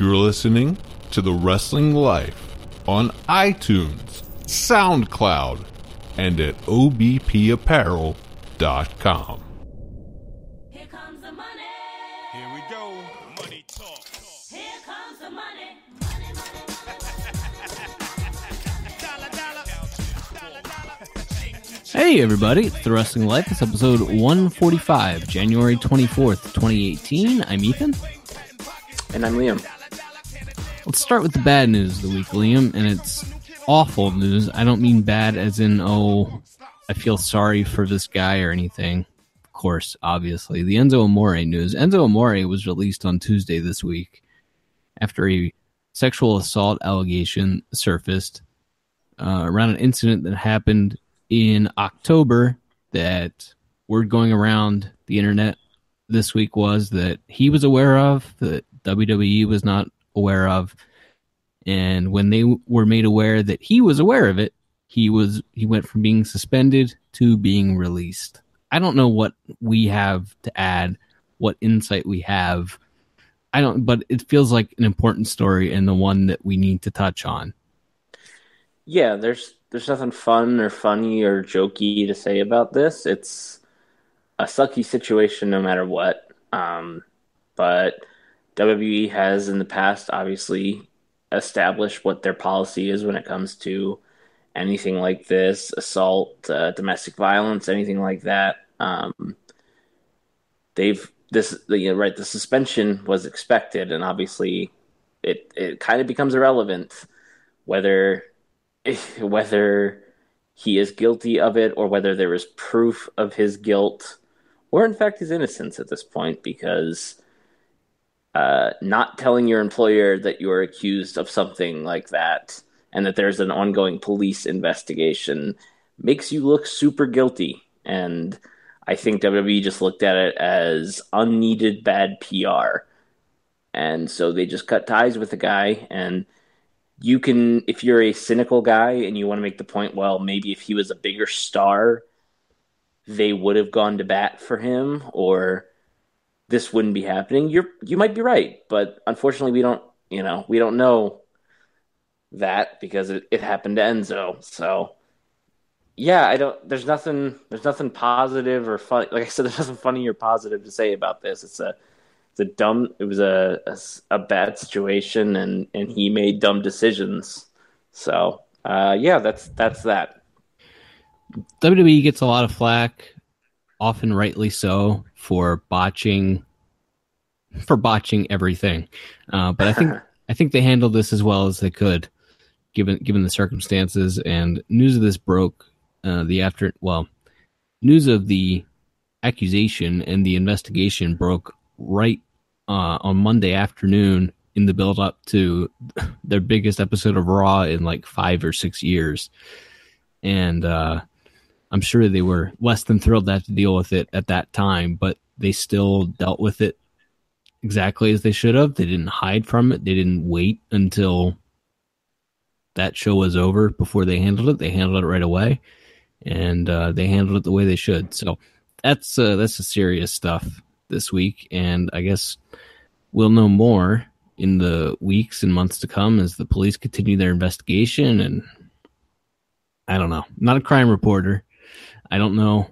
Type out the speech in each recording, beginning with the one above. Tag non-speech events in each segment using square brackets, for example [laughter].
You're listening to The Wrestling Life on iTunes, SoundCloud, and at obpapparel.com. Here comes the money. Here we go. Money talk. Here comes the money. Money, money, Dollar, dollar. Dollar, dollar. Hey everybody, it's The Wrestling Life. It's episode 145, January 24th, 2018. I'm Ethan. And I'm Liam. Let's start with the bad news of the week, Liam, and it's awful news. I don't mean bad as in, oh, I feel sorry for this guy or anything. Of course, obviously. The Enzo Amore news. Enzo Amore was released on Tuesday this week after a sexual assault allegation surfaced uh, around an incident that happened in October that word going around the internet this week was that he was aware of, that WWE was not aware of. And when they were made aware that he was aware of it, he was he went from being suspended to being released. I don't know what we have to add, what insight we have. I don't but it feels like an important story and the one that we need to touch on. Yeah, there's there's nothing fun or funny or jokey to say about this. It's a sucky situation no matter what. Um, but WWE has in the past obviously established what their policy is when it comes to anything like this, assault, uh, domestic violence, anything like that. Um, they've this you know, right the suspension was expected and obviously it it kind of becomes irrelevant whether [laughs] whether he is guilty of it or whether there is proof of his guilt or in fact his innocence at this point because uh, not telling your employer that you are accused of something like that and that there's an ongoing police investigation makes you look super guilty and I think WWE just looked at it as unneeded bad PR. And so they just cut ties with the guy. And you can, if you're a cynical guy and you want to make the point, well, maybe if he was a bigger star, they would have gone to bat for him or this wouldn't be happening. You're, you might be right. But unfortunately, we don't, you know, we don't know that because it, it happened to Enzo. So yeah, I don't. There's nothing. There's nothing positive or fun. Like I said, [laughs] there's nothing funny or positive to say about this. It's a, it's a dumb. It was a, a, a bad situation, and and he made dumb decisions. So, uh, yeah, that's that's that. WWE gets a lot of flack, often rightly so, for botching for botching everything. Uh, but I think [laughs] I think they handled this as well as they could, given given the circumstances. And news of this broke uh, the after well, news of the accusation and the investigation broke right uh, on Monday afternoon in the build up to their biggest episode of Raw in like five or six years, and uh, I'm sure they were less than thrilled to have to deal with it at that time, but they still dealt with it exactly as they should have. They didn't hide from it. They didn't wait until that show was over before they handled it. They handled it right away, and uh, they handled it the way they should. So that's uh, that's the serious stuff this week, and I guess we'll know more in the weeks and months to come as the police continue their investigation. And I don't know, not a crime reporter. I don't know.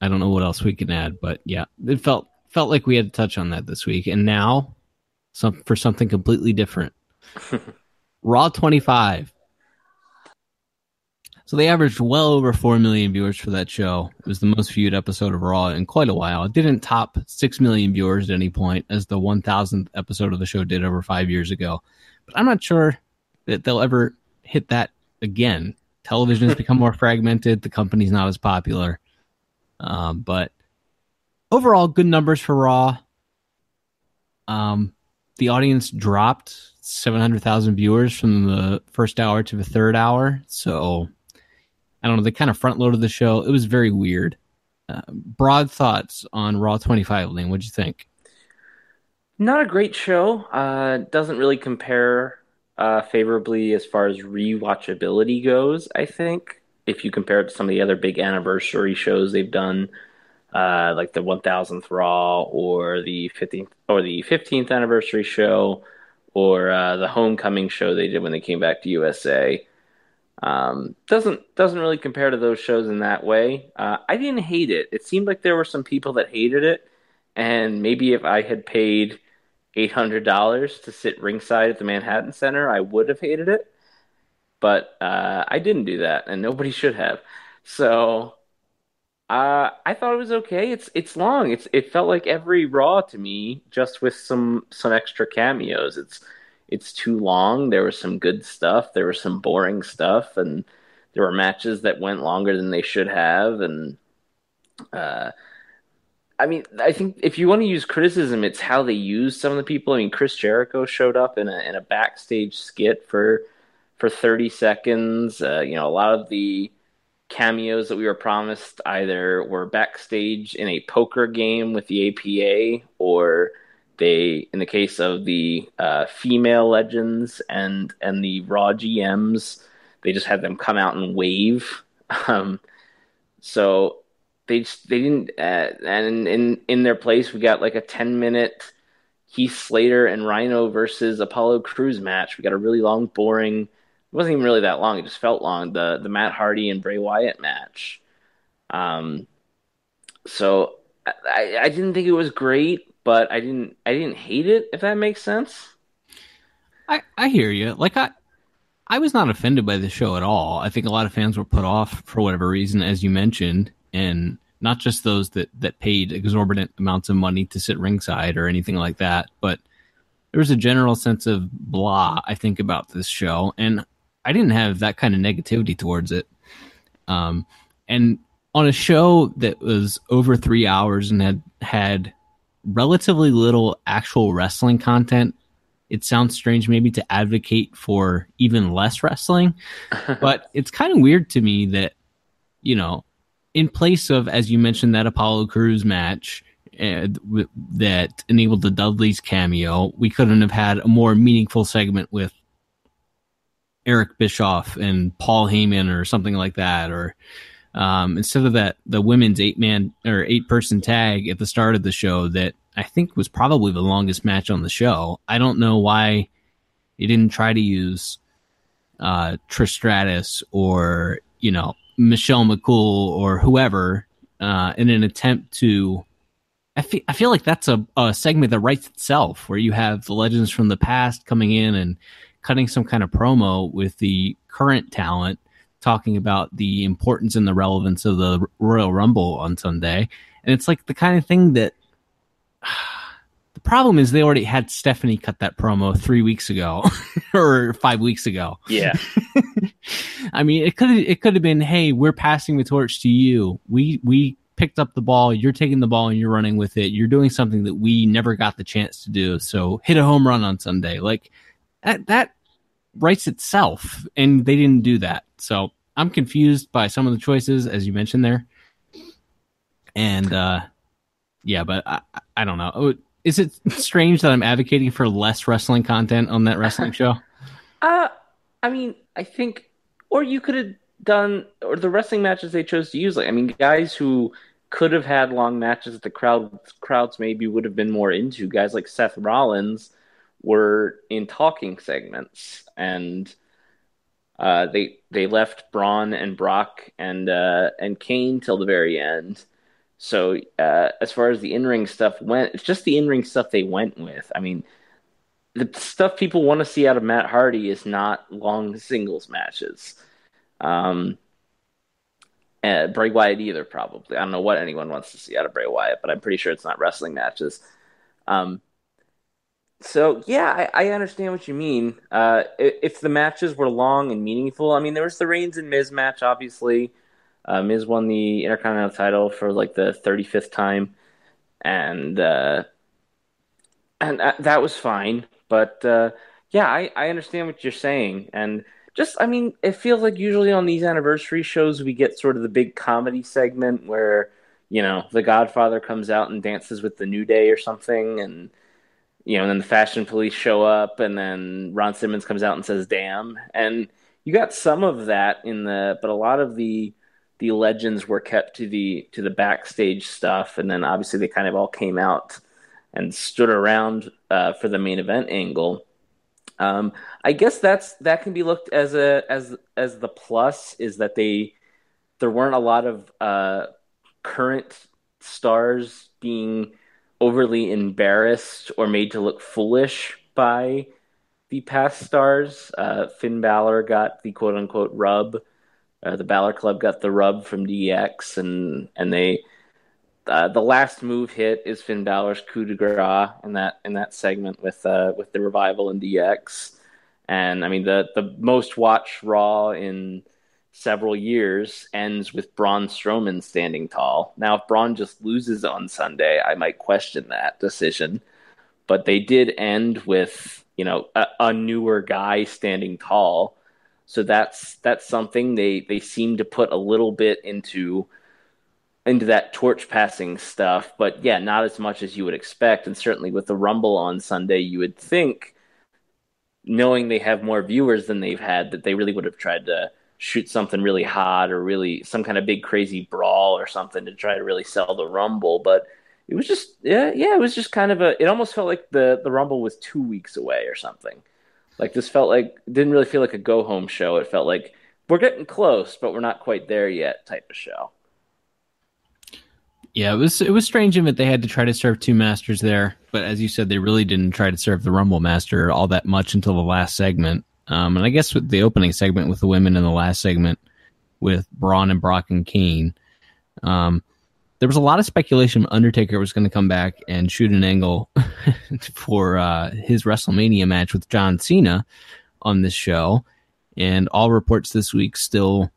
I don't know what else we can add, but yeah, it felt felt like we had to touch on that this week, and now some for something completely different. [laughs] Raw 25. So they averaged well over 4 million viewers for that show. It was the most viewed episode of Raw in quite a while. It didn't top 6 million viewers at any point, as the 1000th episode of the show did over five years ago. But I'm not sure that they'll ever hit that again. Television has become more fragmented. The company's not as popular. Um, but overall, good numbers for Raw. Um, the audience dropped 700,000 viewers from the first hour to the third hour. So I don't know. They kind of front loaded the show. It was very weird. Uh, broad thoughts on Raw 25, Liam. What'd you think? Not a great show. Uh, doesn't really compare uh, favorably as far as rewatchability goes. I think if you compare it to some of the other big anniversary shows they've done, uh, like the 1000th Raw or the 15th or the 15th anniversary show, or uh, the homecoming show they did when they came back to USA. Um, doesn't doesn't really compare to those shows in that way. Uh, I didn't hate it. It seemed like there were some people that hated it, and maybe if I had paid eight hundred dollars to sit ringside at the Manhattan Center, I would have hated it. But uh, I didn't do that, and nobody [laughs] should have. So uh, I thought it was okay. It's it's long. It's it felt like every Raw to me, just with some some extra cameos. It's it's too long. There was some good stuff. There was some boring stuff, and there were matches that went longer than they should have. And uh, I mean, I think if you want to use criticism, it's how they use some of the people. I mean, Chris Jericho showed up in a in a backstage skit for for thirty seconds. Uh, you know, a lot of the cameos that we were promised either were backstage in a poker game with the APA or they in the case of the uh, female legends and and the raw GMs they just had them come out and wave [laughs] um, so they just they didn't uh, and in in their place we got like a 10 minute Heath Slater and Rhino versus Apollo Crews match we got a really long boring it wasn't even really that long. It just felt long. The the Matt Hardy and Bray Wyatt match. Um, so I, I didn't think it was great, but I didn't I didn't hate it. If that makes sense. I, I hear you. Like I, I was not offended by the show at all. I think a lot of fans were put off for whatever reason, as you mentioned, and not just those that that paid exorbitant amounts of money to sit ringside or anything like that, but there was a general sense of blah. I think about this show, and I didn't have that kind of negativity towards it. Um, and on a show that was over three hours and had had relatively little actual wrestling content, it sounds strange maybe to advocate for even less wrestling, [laughs] but it's kind of weird to me that, you know, in place of, as you mentioned, that Apollo Crews match uh, that enabled the Dudley's cameo, we couldn't have had a more meaningful segment with Eric Bischoff and Paul Heyman or something like that, or um, instead of that the women's eight man or eight person tag at the start of the show that I think was probably the longest match on the show. I don't know why they didn't try to use uh, Trish Stratus or you know Michelle McCool or whoever uh, in an attempt to. I feel, I feel like that's a, a segment that writes itself, where you have the legends from the past coming in and cutting some kind of promo with the current talent, talking about the importance and the relevance of the Royal Rumble on Sunday. And it's like the kind of thing that problem is they already had Stephanie cut that promo three weeks ago [laughs] or five weeks ago. Yeah. [laughs] I mean, it could it could have been, hey, we're passing the torch to you. We we picked up the ball. You're taking the ball and you're running with it. You're doing something that we never got the chance to do. So hit a home run on Sunday. Like that that writes itself, and they didn't do that. So I'm confused by some of the choices, as you mentioned there. And uh, yeah, but I, I don't know. Is it strange that I'm advocating for less wrestling content on that wrestling show? [laughs] Uh, I mean, I think, or you could have done, or the wrestling matches they chose to use. Like, I mean, guys who could have had long matches that the crowd crowds maybe would have been more into. Guys like Seth Rollins were in talking segments, and uh, they they left Braun and Brock and uh, and Kane till the very end. So uh, as far as the in ring stuff went, it's just the in ring stuff they went with. I mean, the stuff people want to see out of Matt Hardy is not long singles matches. Um, uh, Bray Wyatt either, probably. I don't know what anyone wants to see out of Bray Wyatt, but I'm pretty sure it's not wrestling matches. Um, so yeah, I, I understand what you mean. Uh, i- if the matches were long and meaningful, I mean, there was the Reigns and Miz match, obviously. Uh, Miz won the Intercontinental title for like the 35th time, and uh, and uh, that was fine. But uh, yeah, I, I understand what you're saying, and just I mean, it feels like usually on these anniversary shows we get sort of the big comedy segment where you know the Godfather comes out and dances with the New Day or something, and you know, and then the fashion police show up, and then Ron Simmons comes out and says "damn," and you got some of that in the, but a lot of the the legends were kept to the to the backstage stuff, and then obviously they kind of all came out and stood around uh, for the main event angle. Um, I guess that's that can be looked as a as as the plus is that they there weren't a lot of uh, current stars being overly embarrassed or made to look foolish by the past stars. Uh, Finn Balor got the quote unquote rub. Uh, the Balor Club got the rub from DX, and and they uh, the last move hit is Finn Balor's coup de grace in that in that segment with uh, with the revival and DX. And I mean the the most watched Raw in several years ends with Braun Strowman standing tall. Now, if Braun just loses on Sunday, I might question that decision. But they did end with you know a, a newer guy standing tall, so that's that's something they they seem to put a little bit into into that torch passing stuff. But yeah, not as much as you would expect, and certainly with the Rumble on Sunday, you would think knowing they have more viewers than they've had, that they really would have tried to shoot something really hot or really some kind of big crazy brawl or something to try to really sell the Rumble. But it was just yeah, yeah, it was just kind of a. It almost felt like the the Rumble was two weeks away or something. Like this felt like didn't really feel like a go home show. It felt like we're getting close, but we're not quite there yet type of show. Yeah, it was it was strange in that they had to try to serve two masters there, but as you said, they really didn't try to serve the Rumble Master all that much until the last segment. Um, and I guess with the opening segment with the women and the last segment with Braun and Brock and Kane, um, there was a lot of speculation Undertaker was going to come back and shoot an angle [laughs] for uh, his WrestleMania match with John Cena on this show, and all reports this week still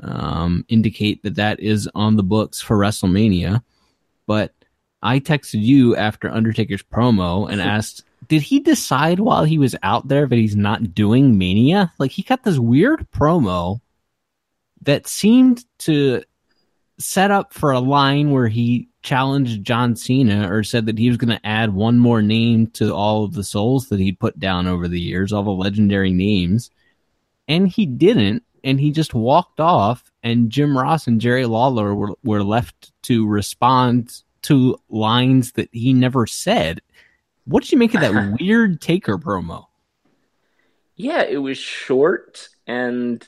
um, indicate that that is on the books for WrestleMania. But I texted you after Undertaker's promo and [laughs] asked, did he decide while he was out there that he's not doing Mania? Like he got this weird promo that seemed to set up for a line where he challenged John Cena or said that he was going to add one more name to all of the souls that he'd put down over the years, all the legendary names. And he didn't and he just walked off and Jim Ross and Jerry Lawler were, were left to respond to lines that he never said. What did you make of that [laughs] weird Taker promo? Yeah, it was short and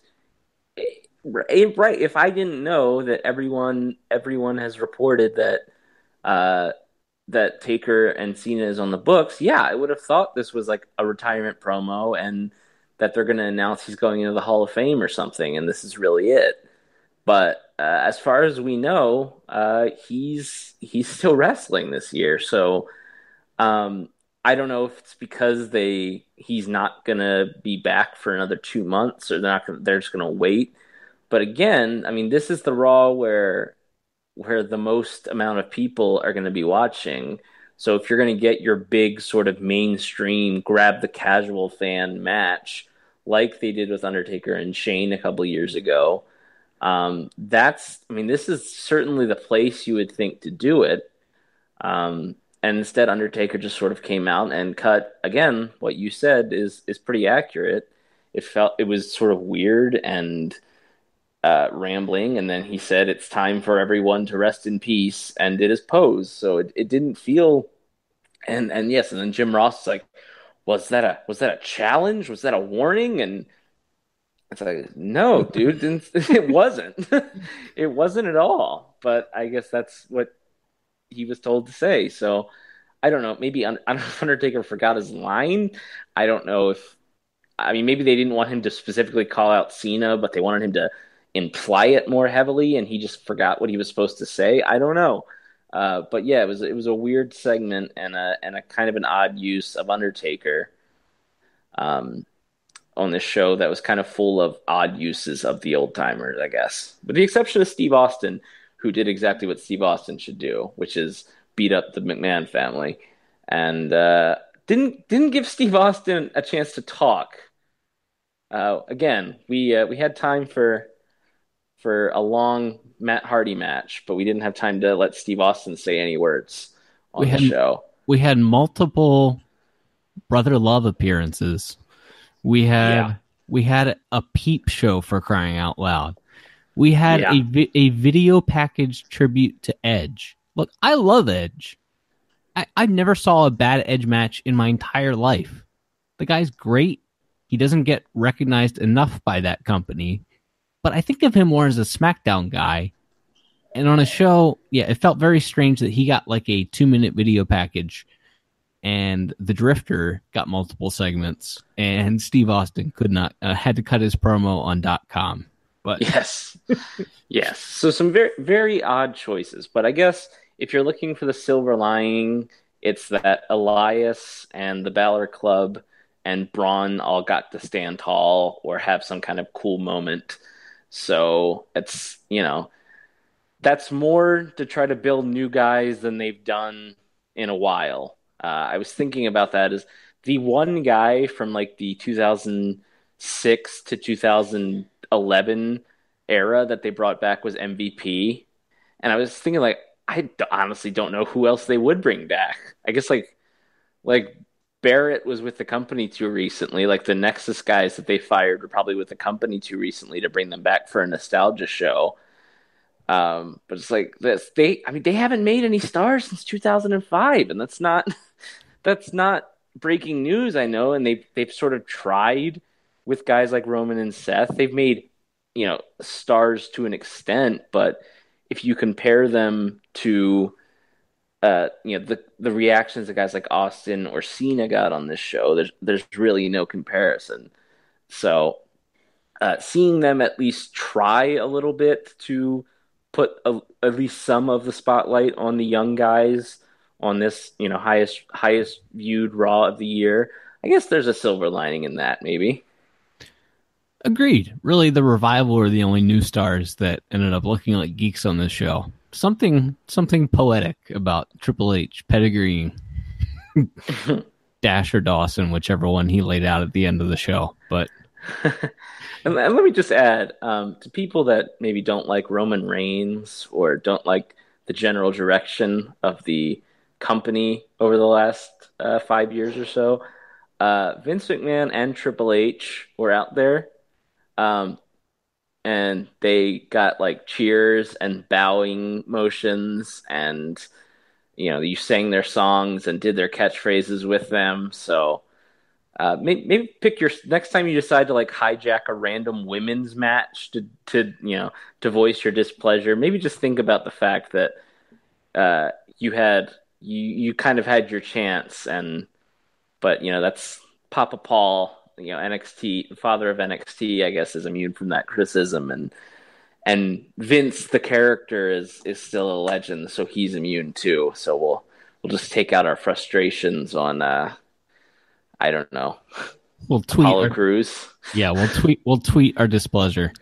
right. If I didn't know that everyone everyone has reported that uh, that Taker and Cena is on the books, yeah, I would have thought this was like a retirement promo and that they're going to announce he's going into the Hall of Fame or something, and this is really it. But uh, as far as we know, uh, he's he's still wrestling this year. So um, I don't know if it's because they he's not gonna be back for another two months, or they're not gonna, they're just gonna wait. But again, I mean, this is the Raw where where the most amount of people are going to be watching. So if you're going to get your big sort of mainstream grab the casual fan match, like they did with Undertaker and Shane a couple years ago, um, that's I mean, this is certainly the place you would think to do it. Um, and instead, Undertaker just sort of came out and cut again. What you said is is pretty accurate. It felt it was sort of weird and uh, rambling, and then he said it's time for everyone to rest in peace, and did his pose. So it, it didn't feel, and and yes, and then Jim Ross is like, was that a was that a challenge? Was that a warning? And it's like, no, dude, [laughs] [laughs] it wasn't. [laughs] it wasn't at all. But I guess that's what he was told to say. So I don't know. Maybe Undertaker forgot his line. I don't know if I mean maybe they didn't want him to specifically call out Cena, but they wanted him to imply it more heavily, and he just forgot what he was supposed to say. I don't know. Uh, but yeah, it was it was a weird segment and a and a kind of an odd use of Undertaker um, on this show that was kind of full of odd uses of the old timers, I guess, with the exception of Steve Austin, who did exactly what Steve Austin should do, which is beat up the McMahon family, and uh, didn't didn't give Steve Austin a chance to talk. Uh, again, we uh, we had time for for a long Matt Hardy match, but we didn't have time to let Steve Austin say any words on We the had- show. We had multiple Brother Love appearances. We had Yeah. we had a peep show for crying out loud. We had Yeah. a vi- a video package tribute to Edge. Look, I love Edge. I, I never saw a bad Edge match in my entire life. The guy's great. He doesn't get recognized enough by that company, but I think of him more as a SmackDown guy. And on a show, yeah, it felt very strange that he got like a two minute video package and the Drifter got multiple segments, and [laughs] Steve Austin could not, uh, had to cut his promo on .com. But Yes. yes. So some very very odd choices, but I guess if you're looking for the silver lining, it's that Elias and the Balor Club and Braun all got to stand tall or have some kind of cool moment. So it's you know that's more to try to build new guys than they've done in a while. Uh, I was thinking about that as the one guy from like the 2006 to 2011 era that they brought back was MVP, and I was thinking like I honestly don't know who else they would bring back. I guess like like Barrett was with the company too recently. Like the Nexus guys that they fired were probably with the company too recently to bring them back for a nostalgia show. Um, but it's like this. They, I mean, they haven't made any stars since 2005, and that's not [laughs] that's not breaking news. I know, and they've they've sort of tried with guys like Roman and Seth. They've made you know stars to an extent, but if you compare them to uh, you know the the reactions that guys like Austin or Cena got on this show, there's there's really no comparison. So uh, seeing them at least try a little bit to put a, at least some of the spotlight on the young guys on this you know highest highest viewed Raw of the year, I guess there's a silver lining in that maybe. agreed. Really, the revival are the only new stars that ended up looking like geeks on this show. Something, something poetic about Triple H pedigree [laughs] Dasher Dawson, whichever one he laid out at the end of the show. But [laughs] And, let me just add um, to people that maybe don't like Roman Reigns or don't like the general direction of the company over the last uh, five years or so. Uh, Vince McMahon and Triple H were out there, um, and they got like cheers and bowing motions, and you know you sang their songs and did their catchphrases with them. So uh, maybe, maybe pick your next time you decide to like hijack a random women's match to to you know to voice your displeasure. Maybe just think about the fact that uh, you had you you kind of had your chance, and but you know that's Papa Paul, you know NXT, father of NXT, I guess is immune from that criticism, and and Vince the character is is still a legend, so he's immune too. So we'll we'll just take out our frustrations on. Uh, I don't know. we'll tweet. Apollo Our, Crews. yeah, we'll tweet. We'll tweet our displeasure.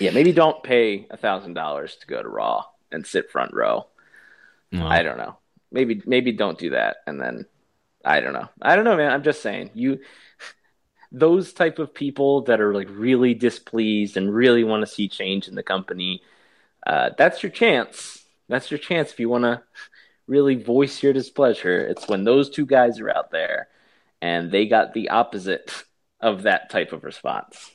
Yeah, maybe don't pay a thousand dollars to go to Raw and sit front row. I don't know. Maybe maybe don't do that, and then I don't know. I don't know, man. I'm just saying you. [laughs] Those type of people that are like really displeased and really want to see change in the company, uh, that's your chance. That's your chance if you want to really voice your displeasure. It's when those two guys are out there, and they got the opposite [laughs] of that type of response.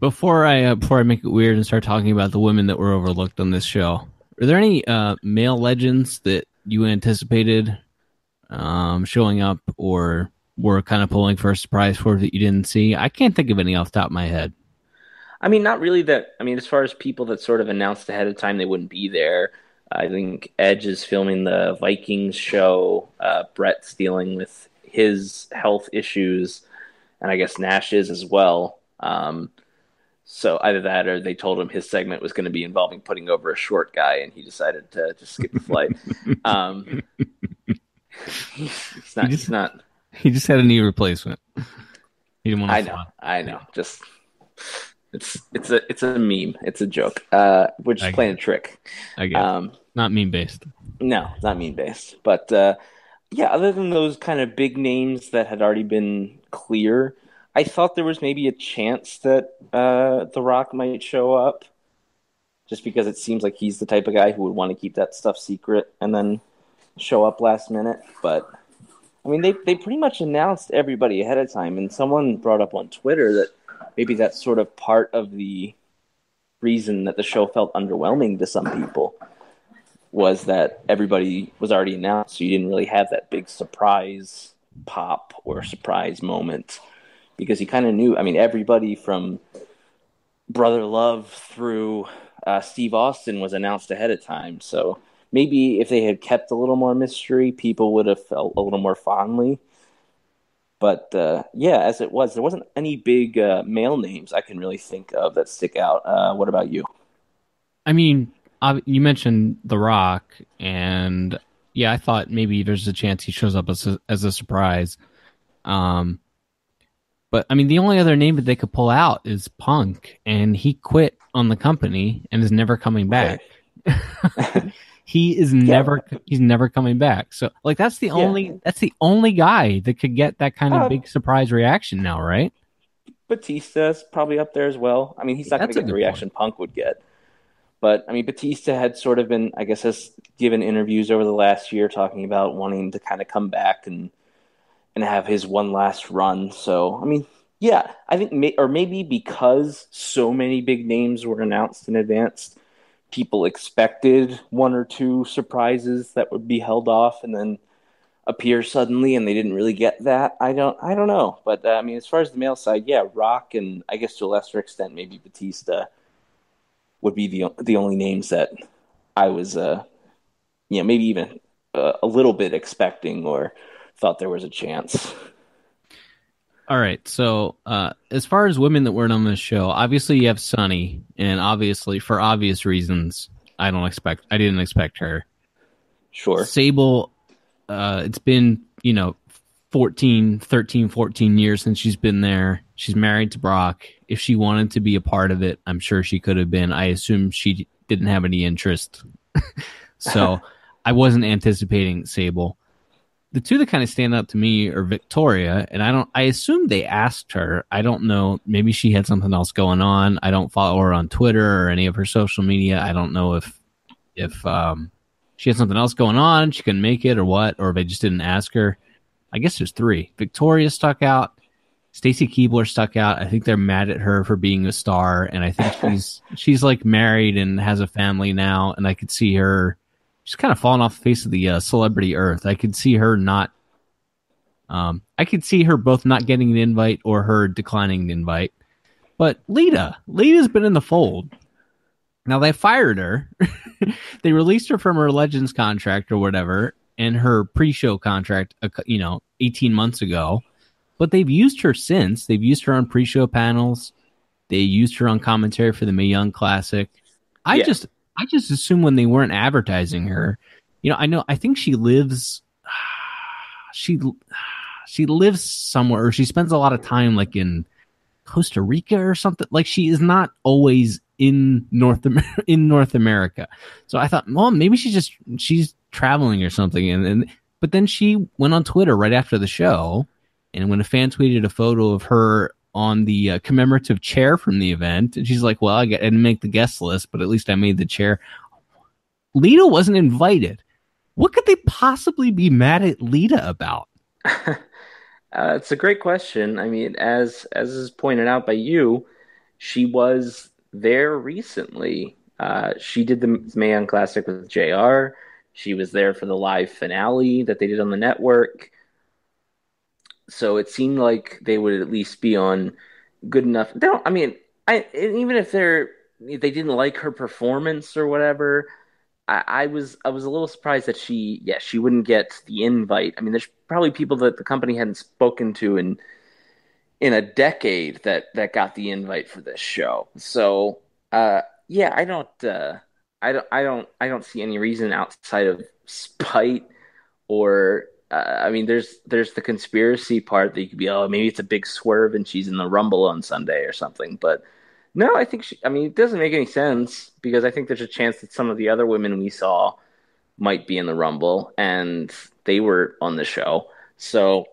before I uh, before I make it weird and start talking about the women that were overlooked on this show, are there any uh, male legends that you anticipated um, showing up or were kind of pulling for a surprise for that you didn't see? I can't think of any off the top of my head. I mean, not really that. I mean, as far as people that sort of announced ahead of time they wouldn't be there, I think Edge is filming the Vikings show. Uh, Brett's dealing with his health issues, and I guess Nash is as well. Um, so either that or they told him his segment was going to be involving putting over a short guy, and he decided to just skip the flight. [laughs] um, it's not. He just- It's not. He just had a knee replacement. He didn't want to. I know, I know. Just it's it's a it's a meme. It's a joke. Uh, we're just I playing a trick. I guess Um, not meme based. no, not meme based. But uh, yeah, other than those kind of big names that had already been clear, I thought there was maybe a chance that uh, The Rock might show up, just because it seems like he's the type of guy who would want to keep that stuff secret and then show up last minute. But I mean, they they pretty much announced everybody ahead of time, and someone brought up on Twitter that maybe that's sort of part of the reason that the show felt underwhelming to some people. was that everybody was already announced, so you didn't really have that big surprise pop or surprise moment because you kind of knew. I mean, everybody from Brother Love through uh, Steve Austin was announced ahead of time, so maybe if they had kept a little more mystery, people would have felt a little more fondly. But uh, yeah, as it was, there wasn't any big uh, male names I can really think of that stick out. Uh, what about you? I mean, you mentioned The Rock, and yeah, I thought maybe there's a chance he shows up as a, as a surprise. Um, but I mean, the only other name that they could pull out is Punk, and he quit on the company and is never coming back. [laughs] he is never he's never coming back. So like that's the only that's the only guy that could get that kind of Uh, big surprise reaction now, right? Batista's probably up there as well. I mean, he's not going to get the reaction Punk would get. But I mean, Batista had sort of been, I guess, has given interviews over the last year talking about wanting to kind of come back and and have his one last run. So I mean, yeah, I think, may, or maybe because so many big names were announced in advance, people expected one or two surprises that would be held off and then appear suddenly, and they didn't really get that. I don't, I don't know. But uh, I mean, as far as the male side, yeah, Rock and I guess to a lesser extent maybe Batista would be the the only names that I was, uh, yeah, maybe even uh, a little bit expecting or thought there was a chance. All right. So, uh, as far as women that weren't on this show, obviously you have Sunny, and obviously for obvious reasons, I don't expect, I didn't expect her. Sure. Sable, uh, it's been, you know, 14, 13, 14 years since she's been there. She's married to Brock. If she wanted to be a part of it, I'm sure she could have been. I assume she didn't have any interest. [laughs] so I wasn't anticipating Sable. The two that kind of stand out to me are Victoria, and I don't, I assume they asked her. I don't know. Maybe she had something else going on. I don't follow her on Twitter or any of her social media. I don't know if, if, um, she had something else going on, she couldn't make it or what, or if they just didn't ask her. I guess there's three. Victoria stuck out. Stacy Keibler stuck out. I think they're mad at her for being a star, and I think [laughs] she's she's like married and has a family now, and I could see her. She's kind of fallen off the face of the uh, celebrity earth. I could see her not. Um, I could see her both not getting the invite or her declining the invite. But Lita, Lita's been in the fold. Now they fired her. [laughs] they released her from her Legends contract or whatever, and her pre-show contract, uh, you know, 18 months ago. But they've used her since. They've used her on pre-show panels. They used her on commentary for the Mae Young Classic. I Yeah. just, I just assume when they weren't advertising her, you know, I know, I think she lives, [sighs] she, [sighs] she lives somewhere, or she spends a lot of time like in Costa Rica or something. Like she is not always in North [laughs] in North America. So I thought, well, maybe she's just she's traveling or something. And, and but then she went on Twitter right after the show, and when a fan tweeted a photo of her on the uh, commemorative chair from the event, and she's like, "Well, I, didn't make the guest list, but at least I made the chair." Lita wasn't invited. What could they possibly be mad at Lita about? [laughs] Uh, it's a great question. I mean, as as is pointed out by you, she was there recently. Uh, she did the Mae Young Classic with JR. She was there for the live finale that they did on the network. So it seemed like they would at least be on good enough. They don't. I mean, I even if they're if they didn't like her performance or whatever. I, I was I was a little surprised that she yeah she wouldn't get the invite. I mean, there's probably people that the company hadn't spoken to in in a decade that that got the invite for this show. So uh, yeah, I don't uh, I don't I don't I don't see any reason outside of spite or I mean, there's there's the conspiracy part that you could be oh maybe it's a big swerve and she's in the Rumble on Sunday or something, but. No, I think she, I mean it doesn't make any sense because I think there's a chance that some of the other women we saw might be in the Rumble and they were on the show. So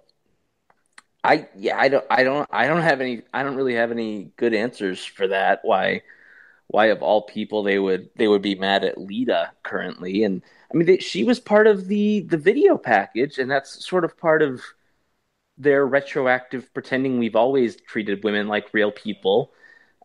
I yeah, I don't I don't I don't have any I don't really have any good answers for that why why of all people they would they would be mad at Lita currently and I mean they, she was part of the the video package and that's sort of part of their retroactive pretending we've always treated women like real people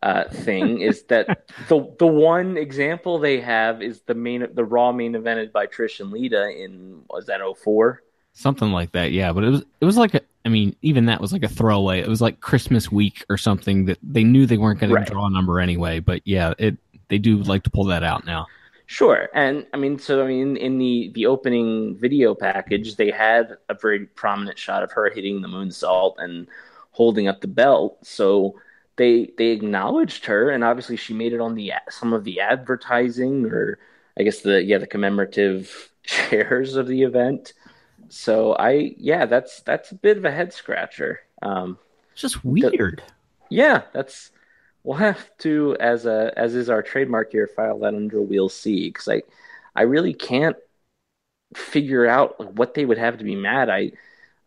uh, thing is [laughs] that the the one example they have is the main the Raw main evented by Trish and Lita in was that 04? Something like that, yeah. But it was it was like a I mean, even that was like a throwaway. It was like Christmas week or something that they knew they weren't going Right. to draw a number anyway. But yeah, it they do like to pull that out now. Sure, and I mean, so I mean, in the the opening video package, they had a very prominent shot of her hitting the moonsault and holding up the belt. So they they acknowledged her, and obviously she made it on the some of the advertising, or I guess the yeah the commemorative [laughs] chairs of the event. So I yeah, that's that's a bit of a head scratcher. Um, It's just weird. yeah, that's we'll have to as a as is our trademark here file that under we'll see because I I really can't figure out like, what they would have to be mad. I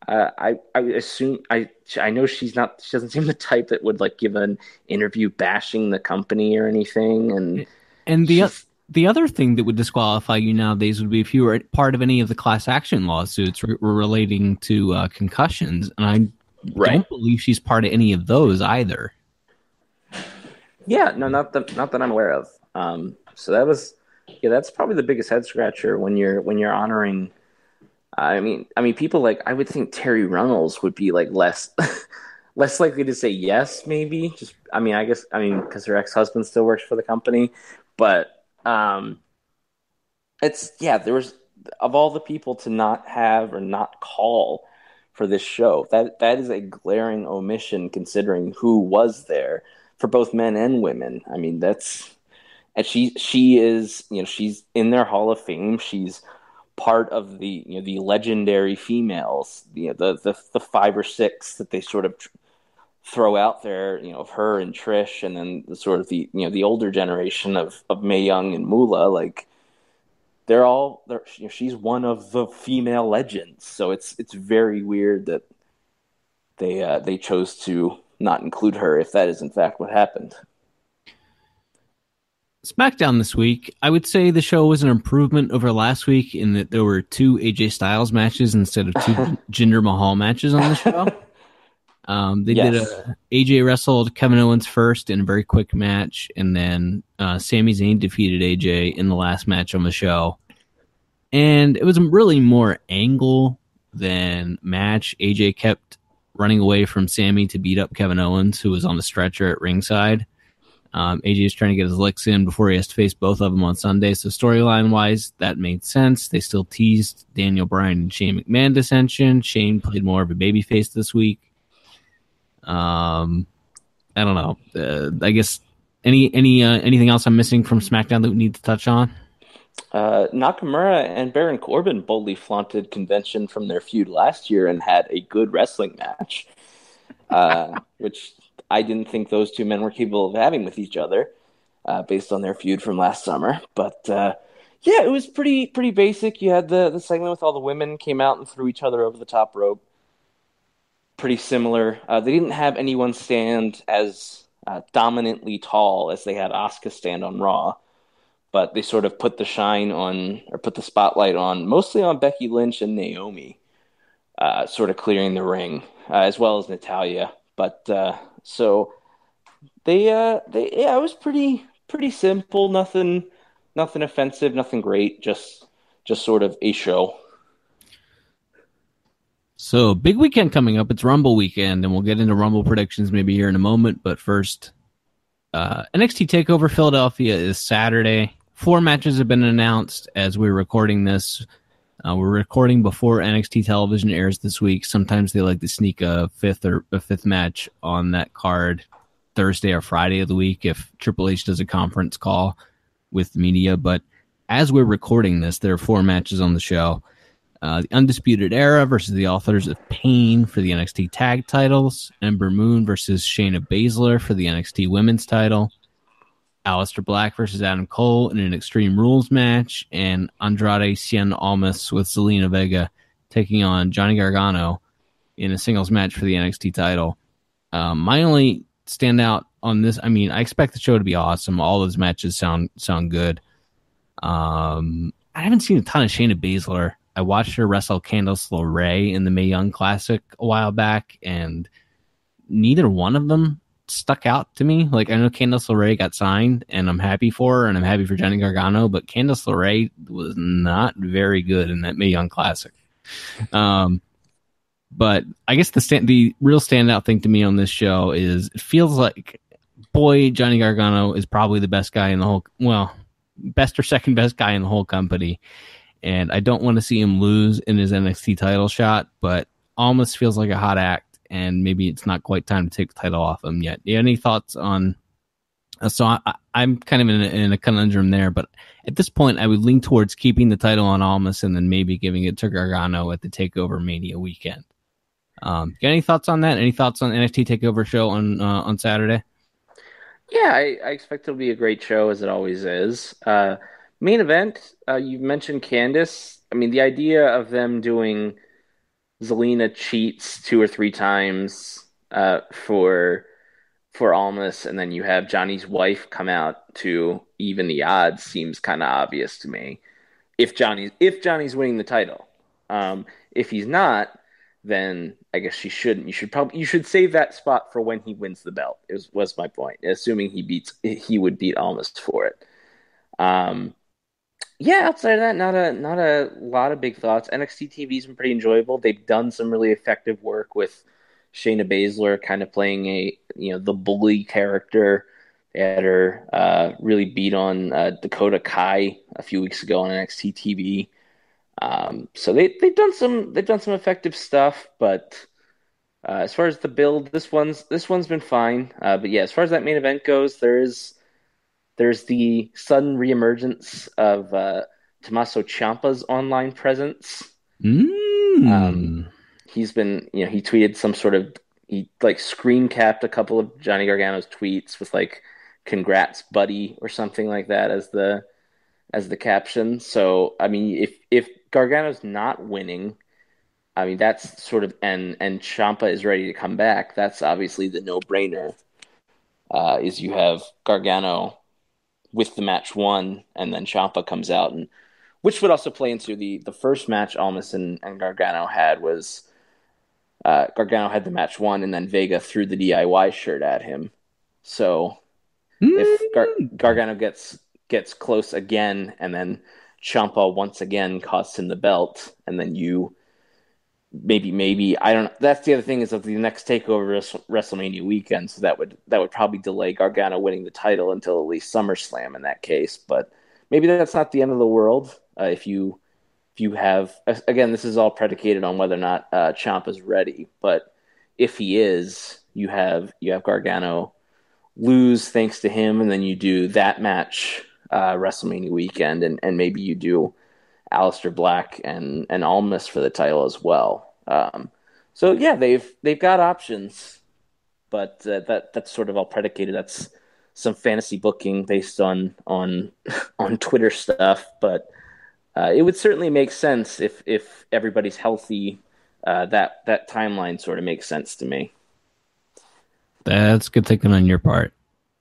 uh, I I assume I I know she's not she doesn't seem the type that would like give an interview bashing the company or anything and And the she's- the other thing that would disqualify you nowadays would be if you were part of any of the class action lawsuits re- relating to uh, concussions, and I right don't believe she's part of any of those either. Yeah, no, not that not that I'm aware of. Um, so that was, yeah, that's probably the biggest head scratcher when you're when you're honoring. I mean, I mean, people like I would think Terri Runnels would be like less [laughs] less likely to say yes, maybe. Just, I mean, I guess, I mean, because her ex husband still works for the company, but um, it's yeah, there was of all the people to not have or not call for this show, that that is a glaring omission considering who was there for both men and women. I mean, that's and she she is you know she's in their Hall of Fame. She's part of the you know the legendary females. You know the the, the five or six that they sort of throw out there. You know of her and Trish, and then the sort of the you know the older generation of of Mae Young and Moolah, Like they're all they're you know, she's one of the female legends. So it's it's very weird that they uh, they chose to not include her if that is in fact what happened. SmackDown this week, I would say the show was an improvement over last week in that there were two AJ Styles matches instead of two [laughs] Jinder Mahal matches on the show. [laughs] Um, they did a AJ wrestled Kevin Owens first in a very quick match, and then uh, Sami Zayn defeated AJ in the last match on the show. And it was really more angle than match. AJ kept running away from Sami to beat up Kevin Owens, who was on the stretcher at ringside. Um, AJ is trying to get his licks in before he has to face both of them on Sunday. So storyline wise, that made sense. They still teased Daniel Bryan and Shane McMahon dissension. Shane played more of a babyface this week. Um, I don't know. Uh, I guess any any uh, anything else I'm missing from SmackDown that we need to touch on? Uh, Nakamura and Baron Corbin boldly flaunted convention from their feud last year and had a good wrestling match, uh, [laughs] which I didn't think those two men were capable of having with each other, uh, based on their feud from last summer. But uh, yeah, it was pretty pretty basic. You had the the segment with all the women came out and threw each other over the top rope. Pretty similar. Uh, they didn't have anyone stand as uh, dominantly tall as they had Asuka stand on Raw but they sort of put the shine on or put the spotlight on mostly on Becky Lynch and Naomi, uh, sort of clearing the ring, uh, as well as Natalya. But uh, so they uh, they yeah, it was pretty pretty simple, nothing nothing offensive, nothing great, just just sort of a show. So big weekend coming up. It's Rumble weekend, and we'll get into Rumble predictions maybe here in a moment. But first, uh, NXT Takeover Philadelphia is Saturday. Four matches have been announced as we're recording this. Uh, we're recording before NXT television airs this week. Sometimes they like to sneak a fifth or a fifth match on that card Thursday or Friday of the week if Triple H does a conference call with media. But as we're recording this, there are four matches on the show. Uh, the Undisputed Era versus the Authors of Pain for the NXT Tag titles. Ember Moon versus Shayna Baszler for the NXT Women's title. Aleister Black versus Adam Cole in an Extreme Rules match. And Andrade Cien Almas with Zelina Vega taking on Johnny Gargano in a singles match for the NXT title. Um, my only standout on this, I mean, I expect the show to be awesome. All those matches sound sound good. Um, I haven't seen a ton of Shayna Baszler. I watched her wrestle Candice LeRae in the Mae Young Classic a while back, and neither one of them stuck out to me. Like I know Candice LeRae got signed, and I'm happy for her, and I'm happy for Johnny Gargano. But Candice LeRae was not very good in that Mae Young Classic. Um, but I guess the stand, the real standout thing to me on this show is it feels like, boy, Johnny Gargano is probably the best guy in the whole. Well, best or second best guy in the whole company, and I don't want to see him lose in his NXT title shot, but almost feels like a hot act, and maybe it's not quite time to take the title off him yet. Any thoughts on? uh, So I, I'm kind of in a, in a conundrum there, but at this point, I would lean towards keeping the title on Almas and then maybe giving it to Gargano at the Takeover Mania weekend. Um, got any thoughts on that? Any thoughts on NXT Takeover show on uh, on Saturday? Yeah, I, I expect it'll be a great show as it always is. Uh, main event, uh, you mentioned Candice. I mean, the idea of them doing Zelina cheats two or three times uh, for for Almas, and then you have Johnny's wife come out to even the odds seems kind of obvious to me. If Johnny's if Johnny's winning the title, um, if he's not, then I guess she shouldn't. You should probably you should save that spot for when he wins the belt. Is was my point. Assuming he beats he would beat Almas for it. Um, yeah, outside of that, not a not a lot of big thoughts. NXT TV's been pretty enjoyable. They've done some really effective work with Shayna Baszler, kind of playing a you know the bully character. They had her uh, really beat on uh, Dakota Kai a few weeks ago on NXT TV. Um, so they they've done some they've done some effective stuff, but uh, as far as the build, this one's this one's been fine. Uh, but yeah, as far as that main event goes, there is there's the sudden reemergence of uh, Tommaso Ciampa's online presence. Mm. Um, He's been, you know, he tweeted some sort of he like screen capped a couple of Johnny Gargano's tweets with like "Congrats, buddy" or something like that as the as the caption. So I mean, if if Gargano's not winning, I mean that's sort of and and Ciampa is ready to come back. That's obviously the no brainer. Uh, is you have Gargano with the match won, and then Ciampa comes out, and which would also play into the the first match Almas and, and Gargano had was uh, Gargano had the match won, and then Vega threw the DIY shirt at him. So if Gar- Gargano gets gets close again, and then Ciampa once again costs him the belt, and then you maybe maybe I don't know. That's the other thing is of the next takeover Wres- WrestleMania weekend, so that would that would probably delay Gargano winning the title until at least SummerSlam in that case. But maybe that's not the end of the world uh, if you if you have again this is all predicated on whether or not uh, is ready. But if he is, you have you have Gargano lose thanks to him, and then you do that match uh, WrestleMania weekend, and, and maybe you do Aleister Black and and Almas for the title as well. Um, so yeah, they've they've got options, but uh, that that's sort of all predicated. That's some fantasy booking based on on [laughs] on Twitter stuff, but uh, it would certainly make sense if if everybody's healthy. Uh, that that timeline sort of makes sense to me. That's good thinking on your part.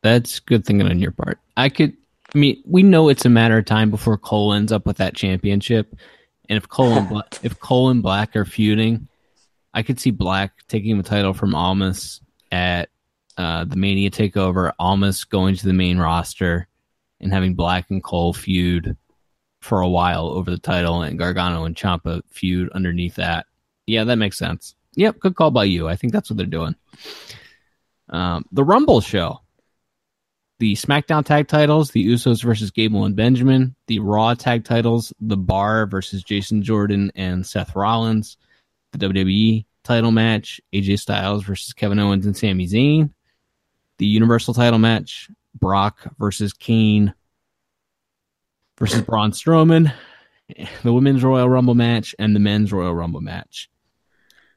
That's good thinking on your part. I could. I mean, we know it's a matter of time before Cole ends up with that championship, and if Cole and Bla- if Cole and Black are feuding, I could see Black taking the title from Almas at uh, the Mania Takeover. Almas going to the main roster and having Black and Cole feud for a while over the title, and Gargano and Ciampa feud underneath that. Yeah, that makes sense. Yep, good call by you. I think that's what they're doing. Um, the Rumble show. The SmackDown tag titles, the Usos versus Gable and Benjamin. The Raw tag titles, The Bar versus Jason Jordan and Seth Rollins. The WWE title match, AJ Styles versus Kevin Owens and Sami Zayn. The Universal title match, Brock versus Kane versus Braun Strowman. The Women's Royal Rumble match and the Men's Royal Rumble match.